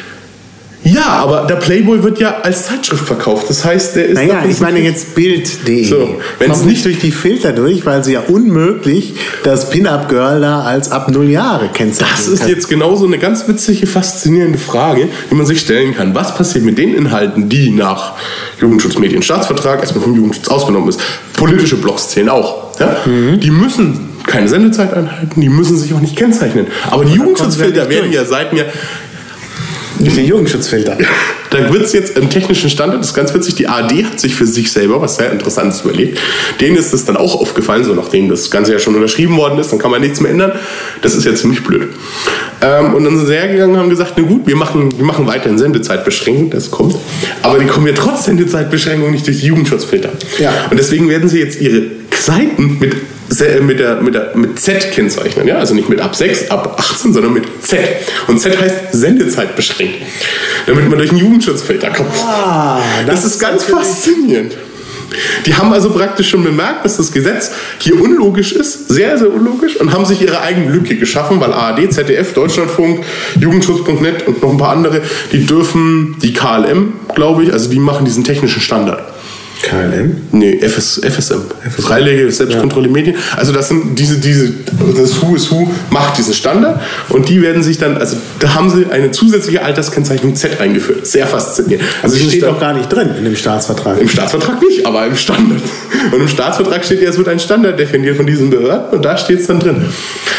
C: Ja, aber der Playboy wird ja als Zeitschrift verkauft. Das heißt, der ist.
B: Naja, ich meine jetzt Bild.de.
C: So, wenn es nicht-
B: durch die Filter durch, weil sie ja unmöglich das Pin-Up-Girl da als ab null Jahre kennzeichnen
C: Das ist
B: kann.
C: jetzt genauso eine ganz witzige, faszinierende Frage, die man sich stellen kann. Was passiert mit den Inhalten, die nach Jugendschutzmedienstaatsvertrag erstmal vom Jugendschutz ausgenommen ist? Politische Blogs zählen auch. Ja?
B: Mhm.
C: Die müssen keine Sendezeit einhalten, die müssen sich auch nicht kennzeichnen. Aber die Jugendschutzfilter werden ja seit mir
B: durch den Jugendschutzfilter.
C: Da wird es jetzt im technischen Standard, das ist ganz witzig, die ARD hat sich für sich selber was sehr Interessantes überlegt. Denen ist das dann auch aufgefallen, so nachdem das Ganze ja schon unterschrieben worden ist, dann kann man nichts mehr ändern. Das ist ja ziemlich blöd. Ähm, und dann sind sie hergegangen und haben gesagt, na gut, wir machen, wir machen weiterhin Sendezeitbeschränkung, das kommt. Aber die kommen ja trotz Sendezeitbeschränkung nicht durch die Jugendschutzfilter.
B: Ja.
C: Und deswegen werden sie jetzt ihre Seiten mit, äh, mit, der, mit, der, mit Z kennzeichnen. Ja? Also nicht mit ab 6, ab 18, sondern mit Z. Und Z heißt Sendezeit beschränkt. Damit man durch einen Jugendschutzfilter kommt.
B: Ah,
C: das,
B: das
C: ist ganz faszinierend. Die haben also praktisch schon bemerkt, dass das Gesetz hier unlogisch ist, sehr, sehr unlogisch, und haben sich ihre eigene Lücke geschaffen, weil ARD, ZDF, Deutschlandfunk, Jugendschutz.net und noch ein paar andere, die dürfen, die KLM, glaube ich, also die machen diesen technischen Standard.
B: KLM?
C: Nee, FS, FSM. Freiwillige Selbstkontrolle Medien. Also das sind diese, diese, das Who is Who macht diesen Standard und die werden sich dann, also da haben sie eine zusätzliche Alterskennzeichnung Z eingeführt. Sehr faszinierend.
B: Also das steht doch gar nicht drin in dem Staatsvertrag.
C: im Staatsvertrag nicht, aber im Standard. Und im Staatsvertrag steht ja, es wird ein Standard definiert von diesen Behörden und da steht es dann drin.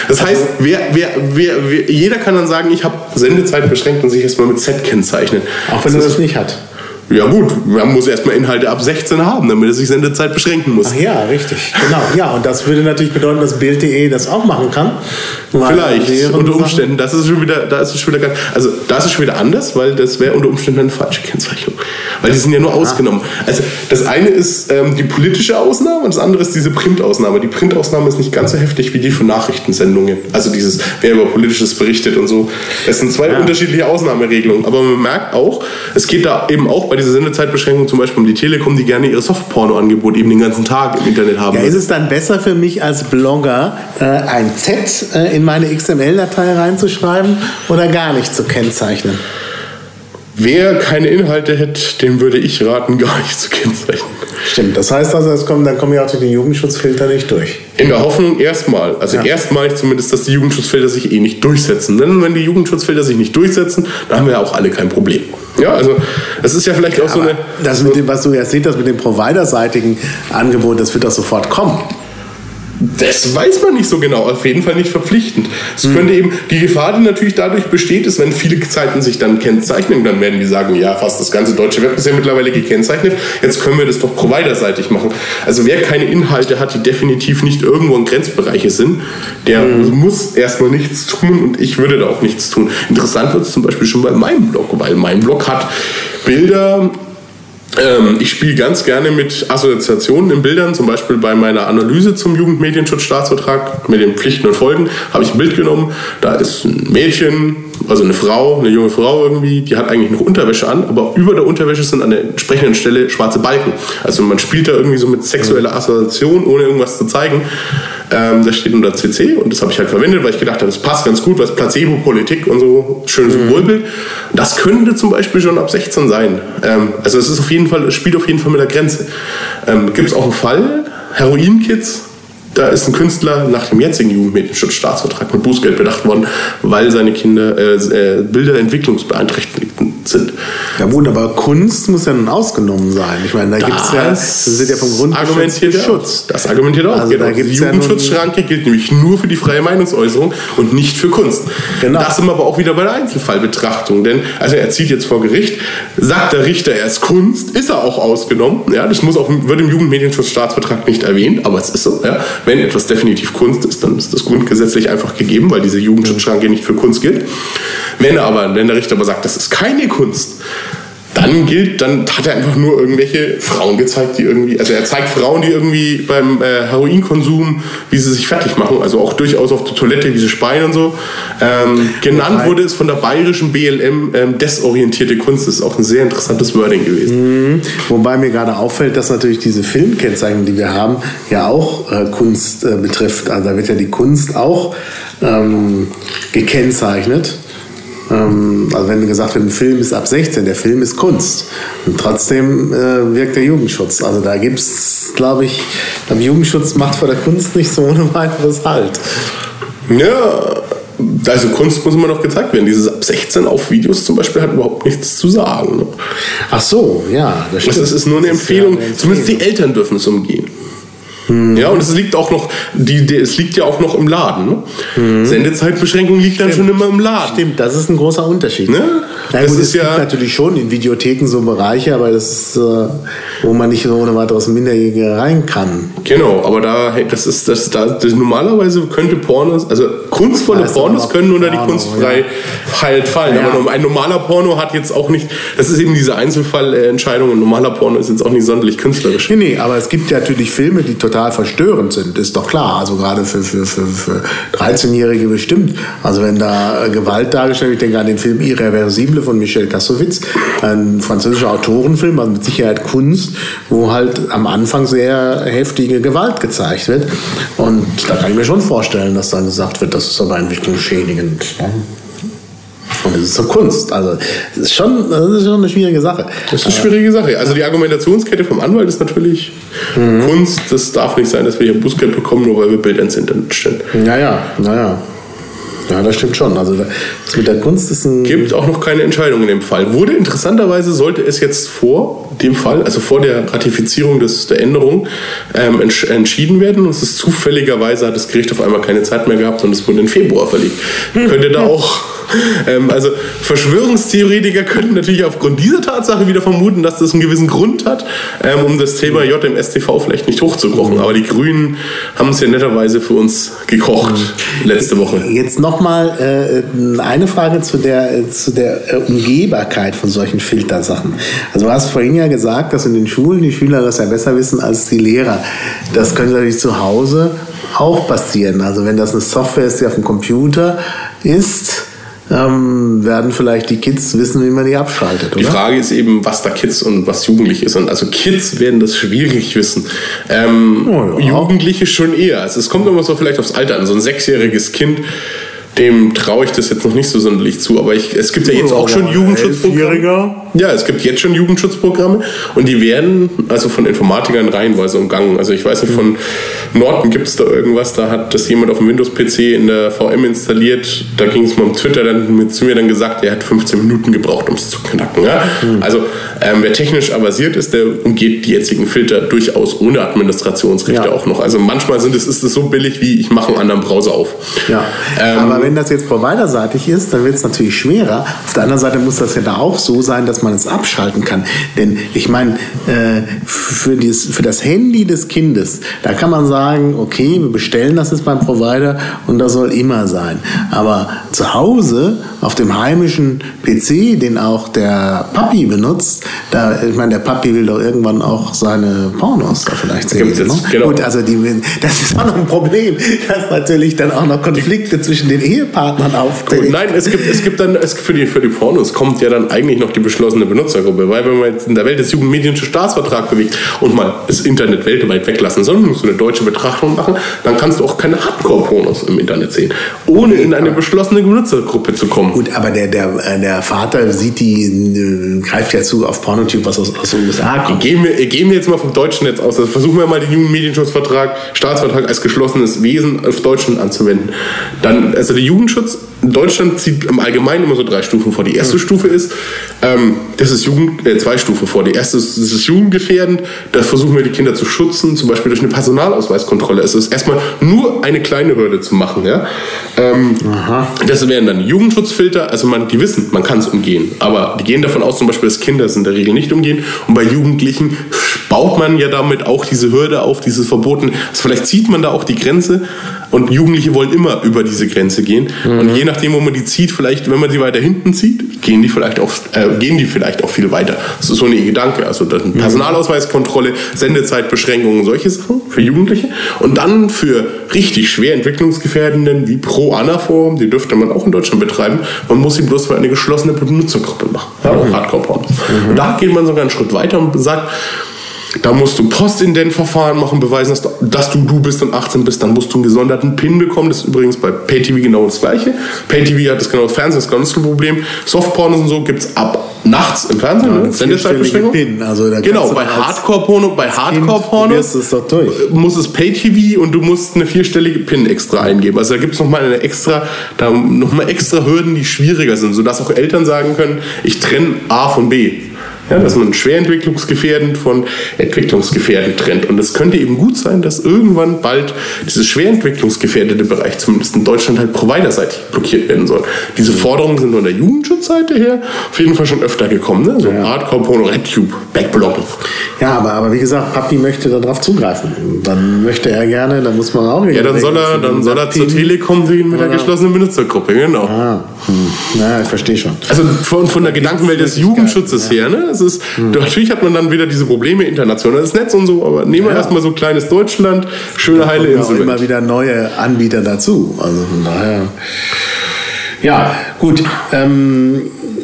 C: Das heißt, wer, wer, wer, wer, jeder kann dann sagen, ich habe Sendezeit beschränkt und sich erstmal mit Z kennzeichnen.
B: Auch wenn er das nicht hat.
C: Ja gut, man muss erstmal Inhalte ab 16 haben, damit er sich Sendezeit beschränken muss.
B: Ach ja, richtig. Genau. Ja, und das würde natürlich bedeuten, dass Bild.de das auch machen kann.
C: Vielleicht, unter Umständen. Das ist schon wieder, da ist es schon wieder ganz, also da ist schon wieder anders, weil das wäre unter Umständen eine falsche Kennzeichnung. Weil die sind ja nur ausgenommen. Also das eine ist ähm, die politische Ausnahme und das andere ist diese Printausnahme. Die Printausnahme ist nicht ganz so heftig wie die von Nachrichtensendungen. Also dieses, wer über Politisches berichtet und so. Es sind zwei unterschiedliche Ausnahmeregelungen. Aber man merkt auch, es geht da eben auch bei dieser Sendezeitbeschränkung zum Beispiel um die Telekom, die gerne ihre Softporno-Angebot eben den ganzen Tag im Internet haben.
B: Ja, ist es dann besser für mich als Blogger, äh, ein Z äh, in meine XML-Datei reinzuschreiben oder gar nicht zu kennzeichnen?
C: Wer keine Inhalte hätte, dem würde ich raten, gar nicht zu kennzeichnen.
B: Stimmt. Das heißt also, es kommen, dann kommen ja auch durch den Jugendschutzfilter nicht durch.
C: In der Hoffnung erstmal, also
B: Ja.
C: erstmalig zumindest, dass die Jugendschutzfilter sich eh nicht durchsetzen. Denn wenn die Jugendschutzfilter sich nicht durchsetzen, dann haben wir ja auch alle kein Problem. Ja, also es ist ja vielleicht auch so eine.
B: Das mit dem, was du erzählt hast, mit dem providerseitigen Angebot, das wird doch sofort kommen.
C: Das weiß man nicht so genau, auf jeden Fall nicht verpflichtend. Es
B: Hm.
C: könnte eben, die Gefahr, die natürlich dadurch besteht, ist, wenn viele Zeiten sich dann kennzeichnen, dann werden die sagen, ja, fast das ganze deutsche Web ist ja mittlerweile gekennzeichnet, jetzt können wir das doch providerseitig machen. Also wer keine Inhalte hat, die definitiv nicht irgendwo in Grenzbereiche sind, der
B: Hm.
C: muss erstmal nichts tun und ich würde da auch nichts tun. Interessant wird es zum Beispiel schon bei meinem Blog, weil mein Blog hat Bilder, ähm, ich spiele ganz gerne mit Assoziationen in Bildern, zum Beispiel bei meiner Analyse zum Jugendmedienschutzstaatsvertrag mit den Pflichten und Folgen habe ich ein Bild genommen. Da ist ein Mädchen, also eine Frau, eine junge Frau irgendwie, die hat eigentlich noch Unterwäsche an, aber über der Unterwäsche sind an der entsprechenden Stelle schwarze Balken. Also man spielt da irgendwie so mit sexueller Assoziation, ohne irgendwas zu zeigen. Ähm, das steht unter CC und das habe ich halt verwendet, weil ich gedacht habe, das passt ganz gut, was Placebo-Politik und so, schönes Symbolbild. Das könnte zum Beispiel schon ab 16 sein. Ähm, also es ist auf jeden Fall, es spielt auf jeden Fall mit der Grenze. Ähm, Gibt es auch einen Fall, Heroin-Kids, da ist ein Künstler nach dem jetzigen Jugendmedienschutzstaatsvertrag mit Bußgeld bedacht worden, weil seine Kinder äh, äh, Bilder entwicklungsbeeinträchtigt sind.
B: Ja gut, aber Kunst muss ja nun ausgenommen sein. Ich meine, da gibt es ja, das wird ja vom Grundgesetz
C: argumentiert
B: geschützt.
C: Das argumentiert auch.
B: Also
C: genau.
B: da
C: Die
B: gibt's ja nun-
C: Jugendschutzschranke gilt nämlich nur für die freie Meinungsäußerung und nicht für Kunst.
B: Genau.
C: Das sind wir aber auch wieder bei der Einzelfallbetrachtung. Denn, also er zieht jetzt vor Gericht, sagt der Richter, er ist Kunst, ist er auch ausgenommen. Ja, das muss auch, wird im Jugendmedienschutzstaatsvertrag nicht erwähnt, aber es ist so. Ja. Wenn etwas definitiv Kunst ist, dann ist das grundgesetzlich einfach gegeben, weil diese Jugendschutzschranke nicht für Kunst gilt. Wenn er aber, wenn der Richter aber sagt, das ist keine Kunst, dann gilt, dann hat er einfach nur irgendwelche Frauen gezeigt, die irgendwie, also er zeigt Frauen, die irgendwie beim äh, Heroinkonsum, wie sie sich fertig machen, also auch durchaus auf der Toilette, wie sie speien und so. Ähm, genannt
B: Wobei-
C: wurde es von der bayerischen BLM ähm, desorientierte Kunst. Das ist auch ein sehr interessantes Wording gewesen.
B: Wobei mir gerade auffällt, dass natürlich diese Filmkennzeichnung, die wir haben, ja auch äh, Kunst äh, betrifft. Also da wird ja die Kunst auch ähm, gekennzeichnet. Ähm, also wenn gesagt wird, ein Film ist ab 16, der Film ist Kunst. Und trotzdem äh, wirkt der Jugendschutz. Also da gibt es, glaube ich, am Jugendschutz macht vor der Kunst nicht so ohne weiteres Halt.
C: Ja, also Kunst muss immer noch gezeigt werden. Dieses ab 16 auf Videos zum Beispiel hat überhaupt nichts zu sagen. Ne?
B: Ach so, ja. Das,
C: Das
B: stimmt.
C: ist, ist nur eine
B: Das
C: Empfehlung.
B: ja eine
C: Zumindest die Eltern dürfen es umgehen. Mhm. Ja, und es liegt auch noch, die, die, es liegt ja auch noch im Laden. Ne? Mhm. Sendezeitbeschränkung liegt Stimmt. dann schon immer im Laden.
B: Stimmt, das ist ein großer Unterschied.
C: Ne?
B: Das gut, ist es ja gibt natürlich schon in Videotheken so Bereiche, aber das ist, äh, wo man nicht ohne weiteres Minderjährige rein kann.
C: Genau, aber da, hey, das ist, das, da, das, normalerweise könnte Pornos, also kunstvolle Pornos können unter die kunstfrei ja. fallen. Ja. Aber ein normaler Porno hat jetzt auch nicht, das ist eben diese Einzelfallentscheidung, ein normaler Porno ist jetzt auch nicht sonderlich künstlerisch.
B: Nee, nee, aber es gibt ja natürlich Filme, die total total verstörend sind, ist doch klar. Also gerade für, für, für, für 13-Jährige bestimmt. Also wenn da Gewalt dargestellt wird, ich denke an den Film Irreversible von Michel Kassovitz, ein französischer Autorenfilm, also mit Sicherheit Kunst, wo halt am Anfang sehr heftige Gewalt gezeigt wird. Und da kann ich mir schon vorstellen, dass dann gesagt wird, das ist aber entwicklungsschädigend. Und es ist so Kunst. Also, das ist, schon, das ist schon eine schwierige Sache.
C: Das ist eine schwierige Sache. Also, die Argumentationskette vom Anwalt ist natürlich mhm. Kunst. Das darf nicht sein, dass wir hier Bußgeld bekommen, nur weil wir Bilder ins Internet stellen.
B: Naja, naja. Ja, das stimmt schon. Also das mit der Kunst ist ein.
C: Gibt auch noch keine Entscheidung in dem Fall. Wurde interessanterweise, sollte es jetzt vor dem Fall, also vor der Ratifizierung des, der Änderung, ähm, entsch entschieden werden. Und es ist zufälligerweise, hat das Gericht auf einmal keine Zeit mehr gehabt und es wurde in Februar verlegt. Könnte da auch ähm, also Verschwörungstheoretiker könnten natürlich aufgrund dieser Tatsache wieder vermuten, dass das einen gewissen Grund hat, ähm, um das Thema JMSTV vielleicht nicht hochzukochen. Aber die Grünen haben es ja netterweise für uns gekocht letzte Woche.
B: Jetzt nochmal äh, eine Frage zu der, zu der äh, Umgehbarkeit von solchen Filtersachen. Also du hast vorhin ja gesagt, dass in den Schulen die Schüler das ja besser wissen als die Lehrer. Das könnte natürlich zu Hause auch passieren. Also wenn das eine Software ist, die auf dem Computer ist, ähm, werden vielleicht die Kids wissen, wie man die abschaltet. Oder?
C: Die Frage ist eben, was da Kids und was jugendlich ist. Und also Kids werden das schwierig wissen. Ähm, oh, ja. Jugendliche schon eher. Also es kommt immer so vielleicht aufs Alter an. So ein sechsjähriges Kind dem traue ich das jetzt noch nicht so sonderlich zu. Aber ich, es gibt ja jetzt auch schon Jugendschutzprogramme. Ja, es gibt jetzt schon Jugendschutzprogramme und die werden also von Informatikern reihenweise umgangen. Also ich weiß nicht, von Norton gibt es da irgendwas, da hat das jemand auf dem Windows-PC in der VM installiert. Da ging es mal um Twitter dann mit zu mir dann gesagt, er hat 15 Minuten gebraucht, um es zu knacken. Ja? Mhm. Also ähm, wer technisch avasiert ist, der umgeht die jetzigen Filter durchaus ohne Administrationsrechte ja. auch noch. Also manchmal sind es, ist es so billig wie ich mache einen anderen Browser auf.
B: Ja. Ähm, Aber wenn das jetzt providerseitig ist, dann wird es natürlich schwerer. Auf der anderen Seite muss das ja da auch so sein, dass man es abschalten kann. Denn ich meine, äh, für, für das Handy des Kindes, da kann man sagen, okay, wir bestellen das jetzt beim Provider und das soll immer sein. Aber zu Hause, auf dem heimischen PC, den auch der Papi benutzt, da, ich meine, der Papi will doch irgendwann auch seine Pornos da vielleicht sehen. Jetzt, ne? genau. Gut, also die, das ist auch noch ein Problem, dass natürlich dann auch noch Konflikte zwischen den Ehepartnern auftreten.
C: Nein, es gibt, es gibt dann, es, für, die, für die Pornos kommt ja dann eigentlich noch die beschlossene Benutzergruppe, weil wenn man jetzt in der Welt des Jugendmedienstaatsvertrags bewegt und mal das Internet weltweit weglassen soll, musst du eine deutsche Betrachtung machen, dann kannst du auch keine Hardcore-Pornos im Internet sehen, ohne in eine beschlossene Benutzergruppe zu kommen.
B: Gut, aber der, der, äh, der Vater sieht die, äh, greift ja zu auf Pornotyp, was aus, aus den USA
C: kommt. Gehen wir, gehen wir jetzt mal vom deutschen Netz aus. Also versuchen wir mal den Jugendmedienschutzvertrag, Staatsvertrag als geschlossenes Wesen auf Deutschland anzuwenden. Dann, also der Jugendschutz Deutschland zieht im Allgemeinen immer so drei Stufen vor. Die erste mhm. Stufe ist, ähm, das ist Jugend, äh, zwei Stufen vor. Die erste ist, das ist jugendgefährdend. Da versuchen wir die Kinder zu schützen, zum Beispiel durch eine Personalausweiskontrolle. Es ist erstmal nur eine kleine Hürde zu machen. Ja? Ähm, das wären dann Jugendschutzfilter. Also man, die wissen, man kann es umgehen. Aber die gehen davon aus, zum Beispiel, dass Kinder es in der Regel nicht umgehen. Und bei Jugendlichen baut man ja damit auch diese Hürde auf, dieses Verboten. Also vielleicht zieht man da auch die Grenze. Und Jugendliche wollen immer über diese Grenze gehen. Mhm. Und je nachdem, wo man die zieht, vielleicht, wenn man sie weiter hinten zieht, gehen die vielleicht auch, äh, gehen die vielleicht auch viel weiter. Das ist so ein Gedanke. Also das mhm. Personalausweiskontrolle, Sendezeitbeschränkungen, solche Sachen für Jugendliche. Und dann für richtig schwer entwicklungsgefährdenden wie Pro Anaform, die dürfte man auch in Deutschland betreiben. Man muss sie bloß für eine geschlossene Benutzergruppe machen. Ja, mhm. Hardcore-Pornos. Mhm. Und da geht man sogar einen Schritt weiter und sagt, da musst du Postident-Verfahren machen, beweisen, dass du, dass du du bist und 18 bist. Dann musst du einen gesonderten PIN bekommen. Das ist übrigens bei PayTV genau das Gleiche. PayTV hat das genau das Fernsehen, das ist genau das Problem. Softpornos und so gibt es ab nachts im Fernsehen, ja, ne? Sendezeitbeschränkung. PIN. Also genau, bei Hardcore-Porno bei Hardcore muss es PayTV und du musst eine vierstellige PIN extra eingeben. Also da gibt es nochmal eine extra, da nochmal extra Hürden, die schwieriger sind, sodass auch Eltern sagen können, ich trenne A von B. Ja, dass man schwer entwicklungsgefährdend von entwicklungsgefährdend trennt. Und es könnte eben gut sein, dass irgendwann bald dieses schwer entwicklungsgefährdete Bereich, zumindest in Deutschland, halt providerseitig blockiert werden soll. Diese Forderungen sind von der Jugendschutzseite her auf jeden Fall schon öfter gekommen. Ne? So ja. Hardcore, Porno, RedTube, Backblocken.
B: Ja, aber, aber wie gesagt, Papi möchte darauf zugreifen. Dann möchte er gerne, dann muss man auch
C: Ja, dann soll er, dann soll er zur Telekom gehen mit der geschlossenen Benutzergruppe, genau.
B: Ah, hm. Ja, ich verstehe schon.
C: Also von, von der Gedankenwelt des Jugendschutzes ja. her, ne? Es ist, hm. Natürlich hat man dann wieder diese Probleme, internationales Netz und so, aber nehmen wir ja. erstmal so kleines Deutschland, schöne da heile Insel.
B: immer wieder neue Anbieter dazu. Also von daher. Ja, gut. Ähm,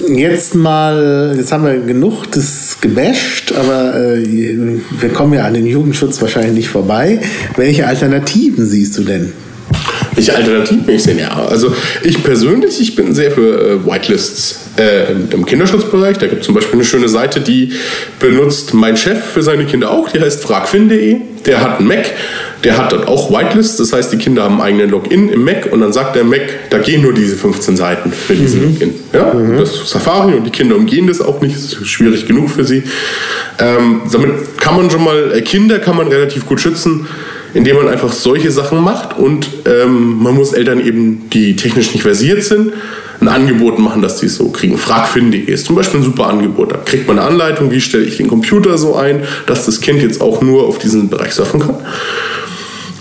B: jetzt mal, jetzt haben wir genug das gebasht, aber äh, wir kommen ja an den Jugendschutz wahrscheinlich nicht vorbei. Welche Alternativen siehst du denn?
C: Welche Alternativen ich sehe? Ja, also ich persönlich, ich bin sehr für äh, Whitelists äh, im Kinderschutzbereich. Da gibt es zum Beispiel eine schöne Seite, die benutzt mein Chef für seine Kinder auch. Die heißt fragfin.de. Der hat einen Mac, der hat dort auch Whitelists. Das heißt, die Kinder haben einen eigenen Login im Mac und dann sagt der Mac, da gehen nur diese 15 Seiten für diesen mhm. Login. Ja, mhm. das ist Safari und die Kinder umgehen das auch nicht. Das ist schwierig genug für sie. Ähm, damit kann man schon mal, äh, Kinder kann man relativ gut schützen indem man einfach solche Sachen macht und ähm, man muss Eltern eben, die technisch nicht versiert sind, ein Angebot machen, dass die es so kriegen. Fragfin.de ist zum Beispiel ein super Angebot. Da kriegt man eine Anleitung, wie stelle ich den Computer so ein, dass das Kind jetzt auch nur auf diesen Bereich surfen kann.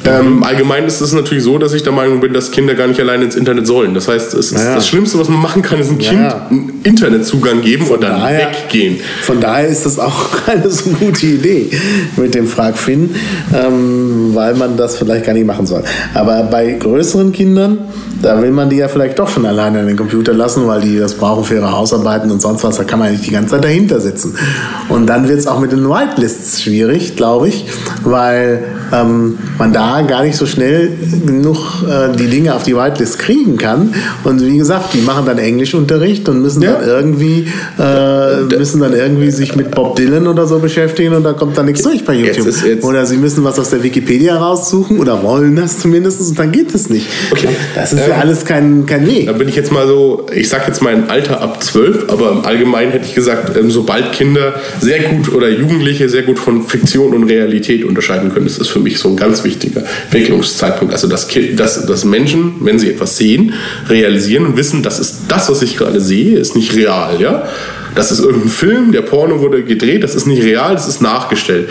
C: Ähm, allgemein ist es natürlich so, dass ich der Meinung bin, dass Kinder gar nicht alleine ins Internet sollen. Das heißt, es ist ja. das Schlimmste, was man machen kann, ist ein Kind ja. einen Internetzugang geben von und dann daher, weggehen.
B: Von daher ist das auch keine so gute Idee mit dem Fragfin, ähm, weil man das vielleicht gar nicht machen soll. Aber bei größeren Kindern, da will man die ja vielleicht doch schon alleine an den Computer lassen, weil die das brauchen für ihre Hausarbeiten und sonst was. Da kann man nicht die ganze Zeit dahinter sitzen. Und dann wird es auch mit den Whitelists schwierig, glaube ich, weil ähm, man da gar nicht so schnell genug äh, die Dinge auf die Whitelist kriegen kann. Und wie gesagt, die machen dann Englischunterricht und müssen ja. dann irgendwie äh, müssen dann irgendwie sich mit Bob Dylan oder so beschäftigen und da kommt dann nichts durch bei YouTube. Jetzt jetzt oder sie müssen was aus der Wikipedia raussuchen oder wollen das zumindest und dann geht es nicht. Okay. Das ist ähm, ja alles kein, kein Weg.
C: Da bin ich jetzt mal so, ich sag jetzt mal ein Alter ab 12, aber im Allgemeinen hätte ich gesagt, ähm, sobald Kinder sehr gut oder Jugendliche sehr gut von Fiktion und Realität unterscheiden können, das ist für für mich so ein ganz wichtiger Entwicklungszeitpunkt. Also, dass, dass, dass Menschen, wenn sie etwas sehen, realisieren und wissen, das ist das, was ich gerade sehe, ist nicht real. Ja? Das ist irgendein Film, der Porno wurde gedreht, das ist nicht real, das ist nachgestellt.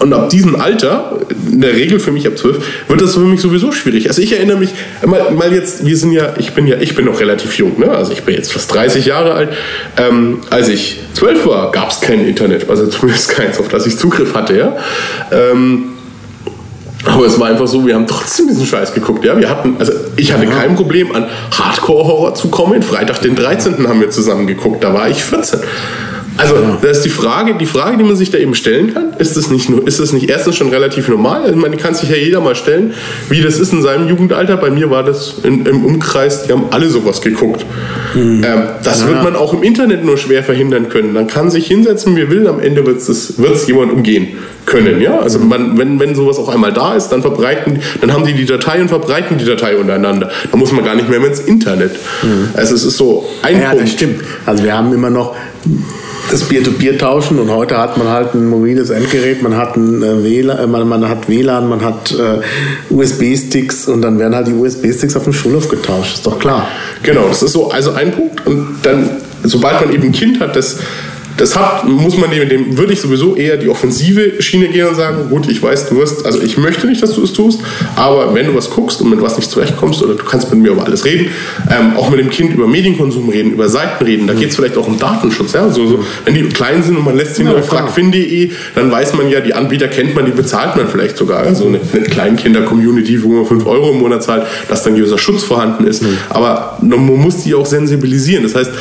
C: Und ab diesem Alter, in der Regel für mich ab 12, wird das für mich sowieso schwierig. Also ich erinnere mich, mal, mal jetzt, wir sind ja, ich bin ja, ich bin noch relativ jung, ne? also ich bin jetzt fast 30 Jahre alt. Ähm, als ich 12 war, gab es kein Internet, also zumindest keins, auf das ich Zugriff hatte. Ja? Ähm, aber es war einfach so, wir haben trotzdem diesen Scheiß geguckt. Ja? Wir hatten, also ich hatte kein Problem, an Hardcore-Horror zu kommen. Freitag den 13. haben wir zusammen geguckt, da war ich 14. Also, das ist die Frage, die Frage, die man sich da eben stellen kann, ist das nicht nur, ist das nicht erstens schon relativ normal? Also, die kann sich ja jeder mal stellen, wie das ist in seinem Jugendalter. Bei mir war das in, im Umkreis, die haben alle sowas geguckt. Mhm. Ähm, das ja. wird man auch im Internet nur schwer verhindern können. Man kann sich hinsetzen, wie will, am Ende wird es jemand umgehen können. Ja? Also man, wenn, wenn sowas auch einmal da ist, dann verbreiten, dann haben die die Datei und verbreiten die Datei untereinander. Da muss man gar nicht mehr ins Internet. Mhm. Also es ist so
B: ein ja, Punkt. das stimmt. Also wir haben immer noch das Peer-to-Peer tauschen. Und heute hat man halt ein mobiles Endgerät, man hat ein äh, WLAN, äh, man, man, hat WLAN, man hat äh, USB-Sticks und dann werden halt die USB-Sticks auf dem Schulhof getauscht, ist doch klar.
C: Genau, das ist so also ein Punkt. Und dann sobald man eben ein Kind hat, das das hat, muss man dem, dem würde ich sowieso eher die offensive Schiene gehen und sagen, gut, ich weiß, du wirst, also ich möchte nicht, dass du es tust, aber wenn du was guckst und mit was nicht zurechtkommst oder du kannst mit mir über alles reden, ähm, auch mit dem Kind über Medienkonsum reden, über Seiten reden, da geht es vielleicht auch um Datenschutz, ja, so, so, wenn die klein sind und man lässt sie ja, nur fragfin.de, dann weiß man ja, die Anbieter kennt man, die bezahlt man vielleicht sogar, also eine, eine Kleinkinder-Community, wo man 5 Euro im Monat zahlt, dass dann gewisser Schutz vorhanden ist, mhm. aber man muss die auch sensibilisieren, das heißt,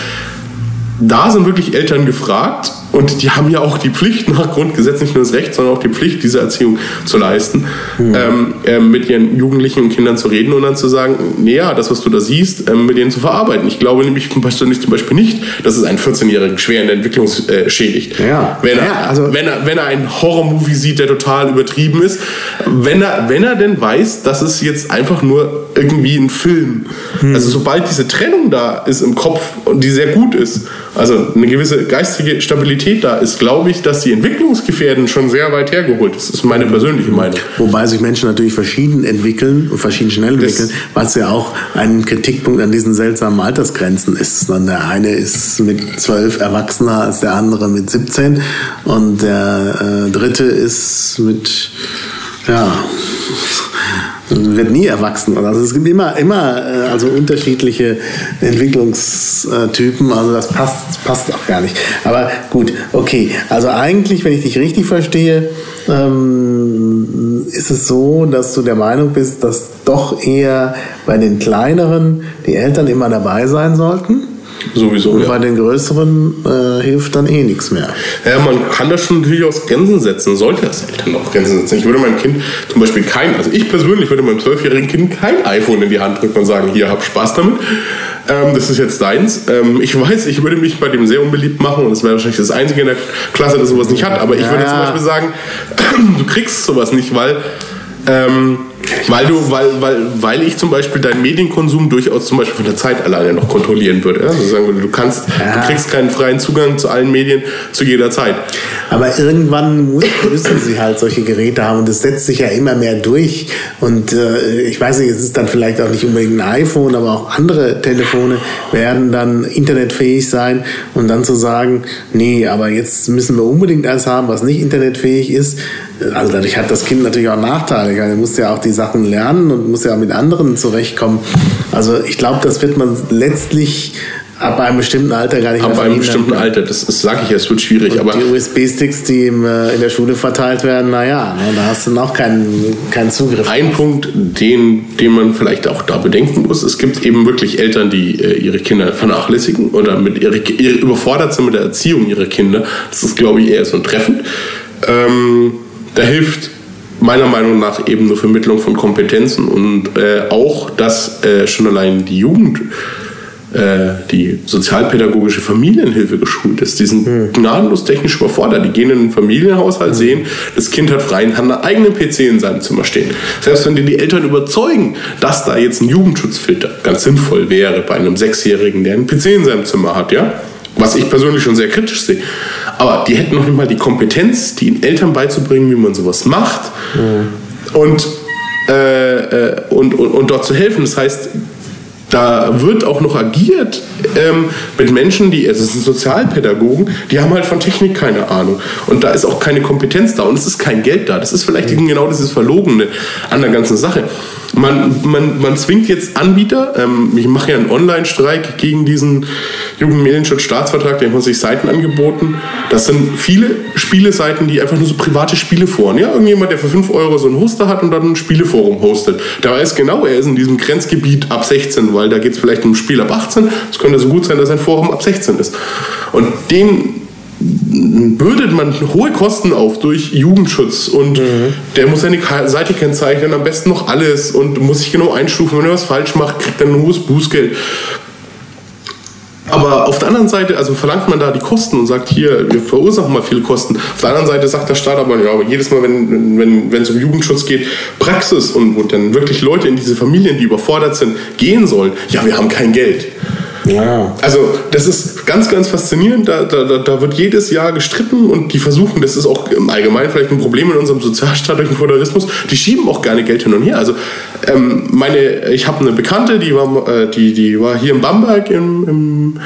C: da sind wirklich Eltern gefragt und die haben ja auch die Pflicht nach Grundgesetz, nicht nur das Recht, sondern auch die Pflicht, diese Erziehung zu leisten, mhm. ähm, äh, mit ihren Jugendlichen und Kindern zu reden und dann zu sagen, naja, das, was du da siehst, ähm, mit denen zu verarbeiten. Ich glaube nämlich persönlich zum Beispiel nicht, dass es einen 14-Jährigen schwer in der Entwicklung äh, schädigt. Ja. Wenn, er, ja, also wenn, er, wenn er einen Horrormovie sieht, der total übertrieben ist, wenn er, wenn er denn weiß, dass es jetzt einfach nur irgendwie ein Film, mhm. also sobald diese Trennung da ist im Kopf und die sehr gut ist, also eine gewisse geistige Stabilität da ist, glaube ich, dass die Entwicklungsgefährden schon sehr weit hergeholt ist. Das ist meine persönliche Meinung.
B: Wobei sich Menschen natürlich verschieden entwickeln und verschieden schnell entwickeln, was ja auch ein Kritikpunkt an diesen seltsamen Altersgrenzen ist. Der eine ist mit zwölf erwachsener als der andere mit 17 und der äh, dritte ist mit ja, wird nie erwachsen. Also es gibt immer, immer äh, also unterschiedliche Entwicklungstypen. Also das passt, passt auch gar nicht. Aber gut, okay. Also eigentlich, wenn ich dich richtig verstehe, ähm, ist es so, dass du der Meinung bist, dass doch eher bei den kleineren die Eltern immer dabei sein sollten?
C: Sowieso.
B: Und ja. bei den größeren äh, hilft dann eh nichts mehr.
C: Ja, man kann das schon durchaus Grenzen setzen, sollte das Eltern auch Grenzen setzen. Ich würde meinem Kind zum Beispiel kein, also ich persönlich würde meinem zwölfjährigen Kind kein iPhone in die Hand drücken und sagen, hier, hab Spaß damit. Ähm, das ist jetzt deins. Ähm, ich weiß, ich würde mich bei dem sehr unbeliebt machen und es wäre wahrscheinlich das Einzige in der Klasse, das sowas nicht hat. Aber ich ja, würde zum Beispiel sagen, du kriegst sowas nicht, weil ähm, weil du, weil, weil, weil ich zum Beispiel deinen Medienkonsum durchaus zum Beispiel von der Zeit alleine noch kontrollieren würde. Also sagen würde, du kannst, ja. du kriegst keinen freien Zugang zu allen Medien zu jeder Zeit.
B: Aber irgendwann müssen sie halt solche Geräte haben und es setzt sich ja immer mehr durch. Und äh, ich weiß nicht, es ist dann vielleicht auch nicht unbedingt ein iPhone, aber auch andere Telefone werden dann internetfähig sein und dann zu sagen, nee, aber jetzt müssen wir unbedingt eins haben, was nicht internetfähig ist. Also dadurch hat das Kind natürlich auch Nachteile. Er muss ja auch die Sachen lernen und muss ja mit anderen zurechtkommen. Also ich glaube, das wird man letztlich ab einem bestimmten Alter gar nicht
C: ab mehr Ab einem bestimmten Alter, das, das sage ich, es wird schwierig.
B: Und
C: aber
B: die USB-Sticks, die im, äh, in der Schule verteilt werden, naja, ne, da hast du noch keinen, keinen Zugriff.
C: Ein drauf. Punkt, den, den man vielleicht auch da bedenken muss, es gibt eben wirklich Eltern, die äh, ihre Kinder vernachlässigen oder mit ihre, ihre, überfordert sind mit der Erziehung ihrer Kinder. Das ist, glaube ich, eher so ein Treffen. Ähm, da hilft meiner Meinung nach eben eine Vermittlung von Kompetenzen und äh, auch, dass äh, schon allein die Jugend, äh, die sozialpädagogische Familienhilfe geschult ist. Die sind hm. gnadenlos technisch überfordert. Die gehen in einen Familienhaushalt, hm. sehen, das Kind hat freien, hat einen eigenen PC in seinem Zimmer stehen. Selbst wenn die, die Eltern überzeugen, dass da jetzt ein Jugendschutzfilter ganz sinnvoll wäre bei einem Sechsjährigen, der einen PC in seinem Zimmer hat, ja, was ich persönlich schon sehr kritisch sehe. Aber die hätten noch nicht mal die Kompetenz, den Eltern beizubringen, wie man sowas macht mhm. und, äh, äh, und, und, und dort zu helfen. Das heißt, da wird auch noch agiert ähm, mit Menschen, die, also es sind Sozialpädagogen, die haben halt von Technik keine Ahnung. Und da ist auch keine Kompetenz da und es ist kein Geld da. Das ist vielleicht mhm. genau dieses Verlogene an der ganzen Sache. Man, man, man zwingt jetzt Anbieter, ähm, ich mache ja einen Online-Streik gegen diesen Jugendmedienschutzstaatsvertrag, der haben sich Seiten angeboten. Das sind viele Spieleseiten, die einfach nur so private Spiele voren. Ja, irgendjemand, der für 5 Euro so ein Hoster hat und dann ein Spieleforum hostet. Der weiß genau, er ist in diesem Grenzgebiet ab 16, weil da geht es vielleicht um ein Spiel ab 18. Es könnte so gut sein, dass ein Forum ab 16 ist. Und den bürdet man hohe Kosten auf durch Jugendschutz und mhm. der muss seine Seite kennzeichnen, am besten noch alles und muss sich genau einstufen. Wenn er was falsch macht, kriegt er ein hohes Bußgeld. Aber auf der anderen Seite, also verlangt man da die Kosten und sagt, hier, wir verursachen mal viele Kosten. Auf der anderen Seite sagt der Staat aber, ja, aber jedes Mal, wenn, wenn, wenn es um Jugendschutz geht, Praxis und wo dann wirklich Leute in diese Familien, die überfordert sind, gehen sollen, ja, wir haben kein Geld. Ja. Also das ist ganz, ganz faszinierend. Da, da, da wird jedes Jahr gestritten und die versuchen, das ist auch im Allgemeinen vielleicht ein Problem in unserem Sozialstaat durch den Föderalismus, die schieben auch gerne Geld hin und her. Also ähm, meine, ich habe eine Bekannte, die war, äh, die, die war hier in Bamberg im, im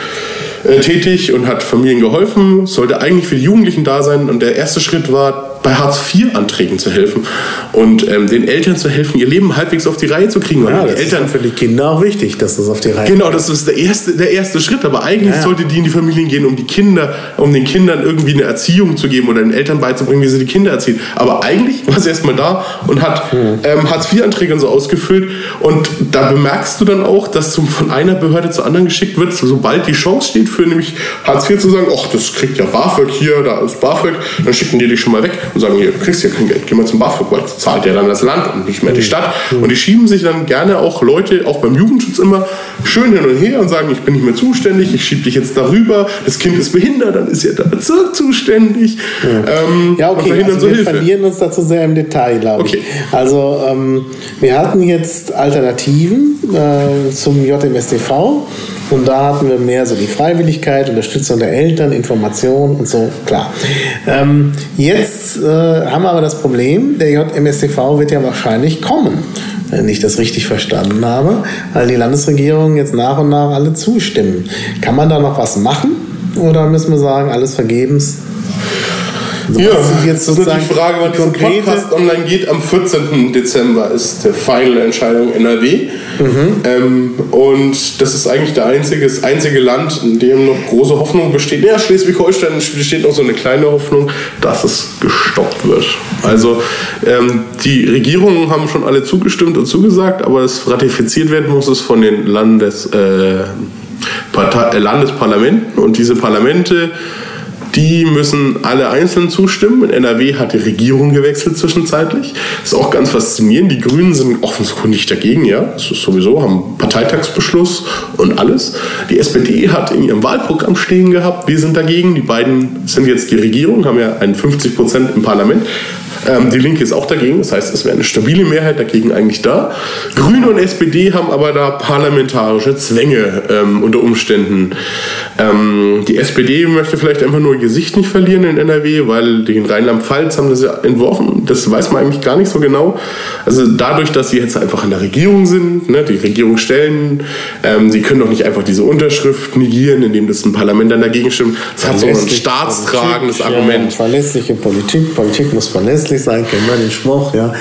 C: äh, tätig und hat Familien geholfen, sollte eigentlich für die Jugendlichen da sein und der erste Schritt war, bei Hartz-IV-Anträgen zu helfen und ähm, den Eltern zu helfen, ihr Leben halbwegs auf die Reihe zu kriegen.
B: Ja, das Eltern, ist für die Kinder auch wichtig, dass das auf die Reihe
C: Genau, das ist der erste, der erste Schritt. Aber eigentlich ja, sollte die in die Familien gehen, um die Kinder, um den Kindern irgendwie eine Erziehung zu geben oder den Eltern beizubringen, wie sie die Kinder erziehen. Aber eigentlich war sie erstmal da und hat mhm. ähm, Hartz-IV-Anträge so ausgefüllt. Und da bemerkst du dann auch, dass zum, von einer Behörde zur anderen geschickt wird, sobald die Chance steht für nämlich Hartz IV zu sagen, ach, das kriegt ja BAföG hier, da ist BAföG, dann schicken die dich schon mal weg und sagen, hier, du kriegst ja kein Geld, geh mal zum BAföG, weil das zahlt ja dann das Land und nicht mehr die Stadt. Und die schieben sich dann gerne auch Leute, auch beim Jugendschutz immer, schön hin und her und sagen, ich bin nicht mehr zuständig, ich schiebe dich jetzt darüber, das Kind ist behindert, dann ist ja der Bezirk zuständig.
B: Ja, ähm, ja okay, also so wir Hilfe. verlieren uns dazu sehr im Detail, glaube ich. Okay. Also ähm, wir hatten jetzt Alternativen äh, zum JMSTV Und da hatten wir mehr so die Freiwilligkeit, Unterstützung der Eltern, Information und so, klar. Ähm, jetzt äh, haben wir aber das Problem, der JMSTV wird ja wahrscheinlich kommen wenn ich das richtig verstanden habe, weil die Landesregierung jetzt nach und nach alle zustimmen. Kann man da noch was machen oder müssen wir sagen, alles vergebens?
C: Also ja, jetzt das ist die Frage, wann dieser Podcast online geht. Am 14. Dezember ist die Final-Entscheidung NRW. Mhm. Ähm, und das ist eigentlich der einzige, das einzige Land, in dem noch große Hoffnung besteht. Ja, Schleswig-Holstein besteht noch so eine kleine Hoffnung, dass es gestoppt wird. Also ähm, die Regierungen haben schon alle zugestimmt und zugesagt, aber es ratifiziert werden muss es von den Landes, äh, äh, Landesparlamenten und diese Parlamente die müssen alle einzeln zustimmen. In NRW hat die Regierung gewechselt zwischenzeitlich. Das ist auch ganz faszinierend. Die Grünen sind offenkundig dagegen, ja. Das ist sowieso, haben Parteitagsbeschluss und alles. Die SPD hat in ihrem Wahlprogramm stehen gehabt, wir sind dagegen. Die beiden sind jetzt die Regierung, haben ja einen 50 Prozent im Parlament. Ähm, die Linke ist auch dagegen, das heißt, es wäre eine stabile Mehrheit dagegen eigentlich da. Grüne und SPD haben aber da parlamentarische Zwänge ähm, unter Umständen. Ähm, die SPD möchte vielleicht einfach nur ihr Gesicht nicht verlieren in NRW, weil den Rheinland-Pfalz haben das ja entworfen. Das weiß man eigentlich gar nicht so genau. Also dadurch, dass sie jetzt einfach in der Regierung sind, ne, die Regierung stellen, ähm, sie können doch nicht einfach diese Unterschrift negieren, indem das ein Parlament dann dagegen stimmt. Das hat so ein staatstragendes
B: Politik,
C: Argument.
B: Ja, verlässliche Politik, Politik muss verlässlich sein, kennen wir den Spruch, ja.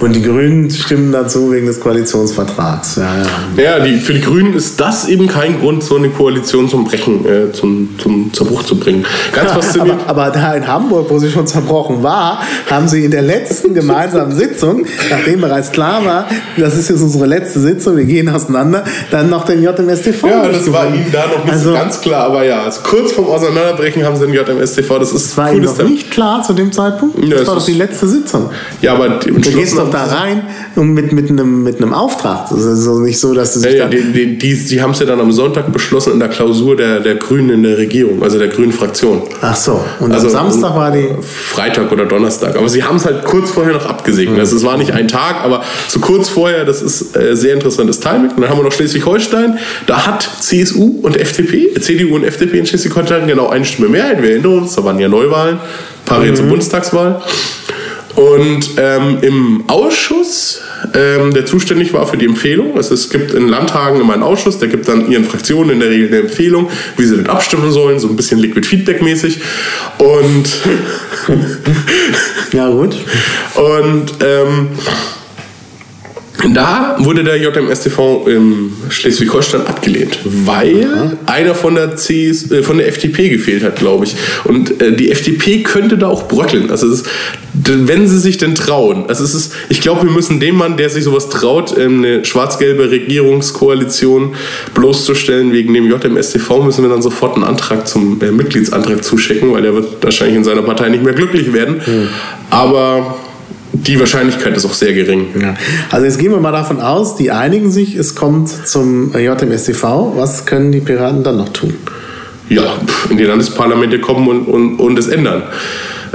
B: Und die Grünen stimmen dazu wegen des Koalitionsvertrags. Ja,
C: ja. ja die, für die Grünen ist das eben kein Grund, so eine Koalition zum Brechen, äh, zum, zum Zerbruch zu bringen.
B: Ganz faszinierend. Aber, aber, da in Hamburg, wo sie schon zerbrochen war, haben sie in der letzten gemeinsamen Sitzung, nachdem bereits klar war, das ist jetzt unsere letzte Sitzung, wir gehen auseinander, dann noch den JMSTV.
C: Ja, das war ihnen da noch nicht also, so ganz klar, aber ja, also kurz vorm Auseinanderbrechen haben sie den JMSTV. Das ist
B: das war ihnen noch nicht klar zu dem Zeitpunkt. Ja, das war doch die letzte Sitzung.
C: Ja, aber
B: du gehst doch da rein mit, mit, einem, mit einem Auftrag. Das ist also nicht so, dass du
C: ja, ja, die, die, die, die haben es ja dann am Sonntag beschlossen in der Klausur der, der Grünen in der Regierung, also der Grünen Fraktion.
B: Ach so,
C: und also, am Samstag war die. Freitag oder Donnerstag. Aber sie haben es halt kurz vorher noch abgesegnet. Mhm. Also es war nicht ein Tag, aber so kurz vorher, das ist äh, sehr interessantes Timing. Und dann haben wir noch Schleswig-Holstein. Da hat CSU und FDP, CDU und FDP in Schleswig-Holstein genau eine Stimme Mehrheit. Wir erinnern uns, da waren ja Neuwahlen, parallel mhm. zur Bundestagswahl. Und ähm, im Ausschuss, ähm, der zuständig war für die Empfehlung, also es gibt in Landtagen immer einen Ausschuss, der gibt dann ihren Fraktionen in der Regel eine Empfehlung, wie sie denn abstimmen sollen, so ein bisschen Liquid Feedback mäßig. Und
B: ja gut.
C: Und ähm, da wurde der JMSTV in Schleswig-Holstein abgelehnt, weil Aha. einer von der, CS, äh, von der FDP gefehlt hat, glaube ich. Und äh, die FDP könnte da auch bröckeln. Also ist, wenn sie sich denn trauen. Also es ist, ich glaube, wir müssen dem Mann, der sich sowas traut, eine schwarz-gelbe Regierungskoalition bloßzustellen wegen dem JMSTV, müssen wir dann sofort einen Antrag zum äh, Mitgliedsantrag zuschicken, weil der wird wahrscheinlich in seiner Partei nicht mehr glücklich werden. Mhm. Aber die Wahrscheinlichkeit ist auch sehr gering.
B: Ja. Also jetzt gehen wir mal davon aus, die einigen sich, es kommt zum JMSTV. Was können die Piraten dann noch tun?
C: Ja, in die Landesparlamente kommen und, und, und es ändern.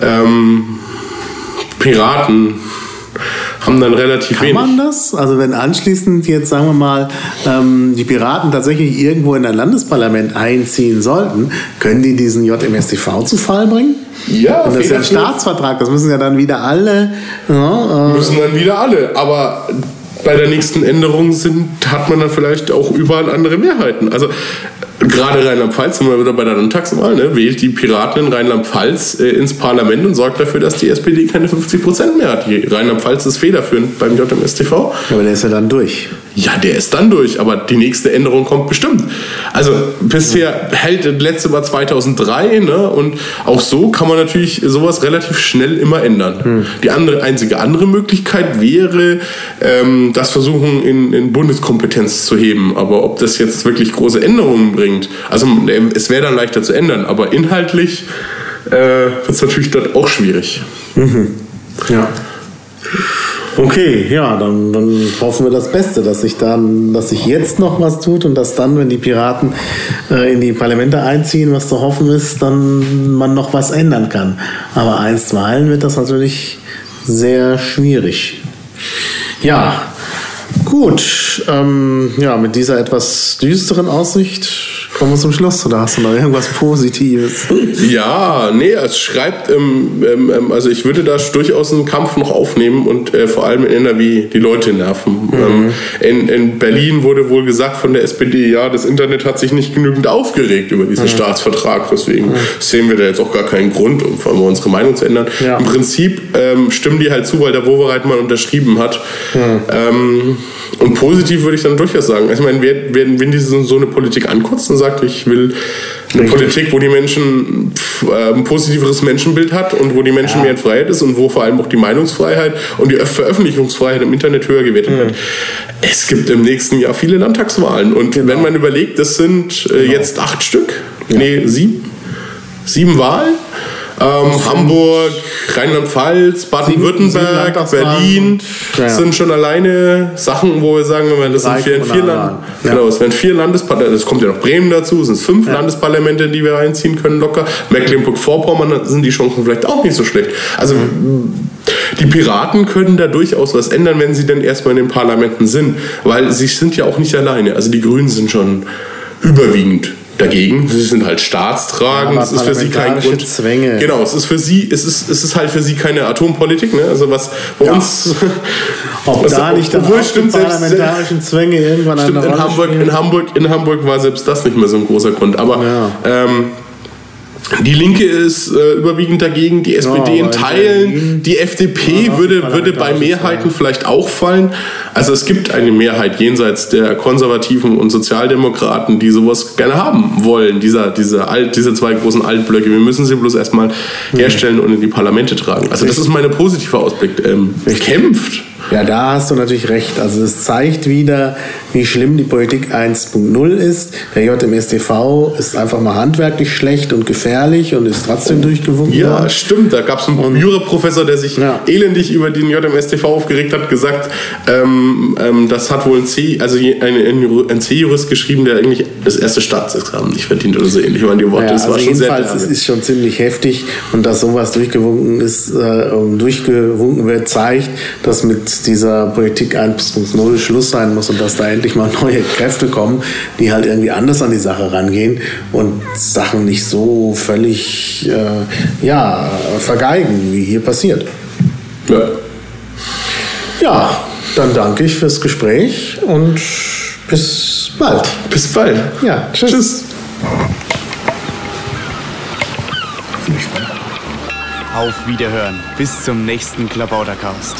C: Ähm, Piraten haben dann relativ
B: Kann
C: wenig.
B: Kann man das? Also wenn anschließend jetzt, sagen wir mal, ähm, die Piraten tatsächlich irgendwo in ein Landesparlament einziehen sollten, können die diesen JMSTV zu Fall bringen?
C: Ja,
B: Und das ist ja ein Staatsvertrag, das müssen ja dann wieder alle.
C: Ja, äh müssen dann wieder alle, aber bei der nächsten Änderung sind, hat man dann vielleicht auch überall andere Mehrheiten. Also gerade Rheinland-Pfalz, sind wir wieder bei der Landtagswahl, ne, wählt die Piraten in Rheinland-Pfalz äh, ins Parlament und sorgt dafür, dass die SPD keine 50 Prozent mehr hat. Rheinland-Pfalz ist federführend beim JMSTV.
B: Aber der ist ja dann durch.
C: Ja, der ist dann durch, aber die nächste Änderung kommt bestimmt. Also bisher hält das letzte Mal 2003 ne, und auch so kann man natürlich sowas relativ schnell immer ändern. Hm. Die andere, einzige andere Möglichkeit wäre, ähm, das versuchen in, in Bundeskompetenz zu heben. Aber ob das jetzt wirklich große Änderungen bringt, also es wäre dann leichter zu ändern, aber inhaltlich äh, wird es natürlich dort auch schwierig.
B: Mhm. Ja. Okay, ja, dann, dann hoffen wir das Beste, dass sich dann, dass sich jetzt noch was tut und dass dann, wenn die Piraten äh, in die Parlamente einziehen, was zu hoffen ist, dann man noch was ändern kann. Aber einstweilen wird das natürlich sehr schwierig. Ja, Gut, ähm, ja, mit dieser etwas düsteren Aussicht kommen wir zum Schluss. Oder hast du noch irgendwas Positives?
C: Ja, nee, es schreibt, ähm, ähm, also ich würde da durchaus einen Kampf noch aufnehmen und äh, vor allem in NRW die Leute nerven. Mhm. Ähm, in, in, Berlin wurde wohl gesagt von der SPD, ja, das Internet hat sich nicht genügend aufgeregt über diesen mhm. Staatsvertrag, deswegen mhm. sehen wir da jetzt auch gar keinen Grund, um unsere Meinung zu ändern. Ja. Im Prinzip ähm, stimmen die halt zu, weil der Wovereit mal unterschrieben hat. Mhm. Ähm, und positiv würde ich dann durchaus sagen. Ich meine, wenn, wenn diese so eine Politik ankotzt und sagt, ich will eine Richtig. Politik, wo die Menschen äh, ein positiveres Menschenbild hat und wo die Menschen ja. mehr in Freiheit ist und wo vor allem auch die Meinungsfreiheit und die Veröffentlichungsfreiheit im Internet höher gewertet mhm. wird. Es gibt im nächsten Jahr viele Landtagswahlen und genau. wenn man überlegt, das sind äh, genau. jetzt acht Stück, ja. nee, sieben, sieben Wahlen ähm, Hamburg, Rheinland-Pfalz, Baden-Württemberg, Berlin ja. sind schon alleine Sachen, wo wir sagen, das sind vier, vier Land ja. genau, es werden vier Landesparlamente, es kommt ja noch Bremen dazu, es sind fünf ja. Landesparlamente, die wir reinziehen können locker. Mecklenburg-Vorpommern sind die Chancen vielleicht auch nicht so schlecht. Also mhm. die Piraten können da durchaus was ändern, wenn sie denn erstmal in den Parlamenten sind, weil sie sind ja auch nicht alleine. Also die Grünen sind schon überwiegend dagegen. Sie sind halt staatstragend. Ja, es ist für sie kein Grund. Zwänge. Genau, es ist für sie, es ist, es ist halt für sie keine Atompolitik. Ne? Also was bei ja. uns.
B: Ob was, da nicht obwohl stimmt, parlamentarischen selbst, Zwänge irgendwann
C: stimmt, in Hamburg, in Hamburg, in Hamburg war selbst das nicht mehr so ein großer Grund. Aber ja. ähm, die Linke ist äh, überwiegend dagegen, die SPD ja, in Teilen, die FDP ja, würde, würde bei Mehrheiten vielleicht auch fallen. Also es gibt eine Mehrheit jenseits der Konservativen und Sozialdemokraten, die sowas gerne haben wollen, dieser, diese, Alt, diese zwei großen Altblöcke. Wir müssen sie bloß erstmal mhm. herstellen und in die Parlamente tragen. Also das ist mein positiver Ausblick. Ähm, kämpft
B: ja, da hast du natürlich recht. Also es zeigt wieder, wie schlimm die Politik 1.0 ist. Der JMSTV ist einfach mal handwerklich schlecht und gefährlich und ist trotzdem durchgewunken.
C: Ja, worden. stimmt. Da gab es einen Juraprofessor, der sich ja. elendig über den JMSTV aufgeregt hat, gesagt, ähm, ähm, das hat wohl ein C, also ein, ein C-Jurist geschrieben, der eigentlich das erste Staatsexamen nicht verdient oder so ähnlich waren die Worte. Ja,
B: das also war schon jedenfalls, sehr es ist schon ziemlich heftig und dass sowas durchgewunken ist, äh, durchgewunken wird, zeigt, dass mit dieser Politik 1.0 Schluss sein muss und dass da endlich mal neue Kräfte kommen, die halt irgendwie anders an die Sache rangehen und Sachen nicht so völlig äh, ja, vergeigen, wie hier passiert. Ja. Ja, dann danke ich fürs Gespräch und bis bald.
C: Bis bald.
B: Ja, tschüss. tschüss.
A: Auf Wiederhören. Bis zum nächsten Klabautercast.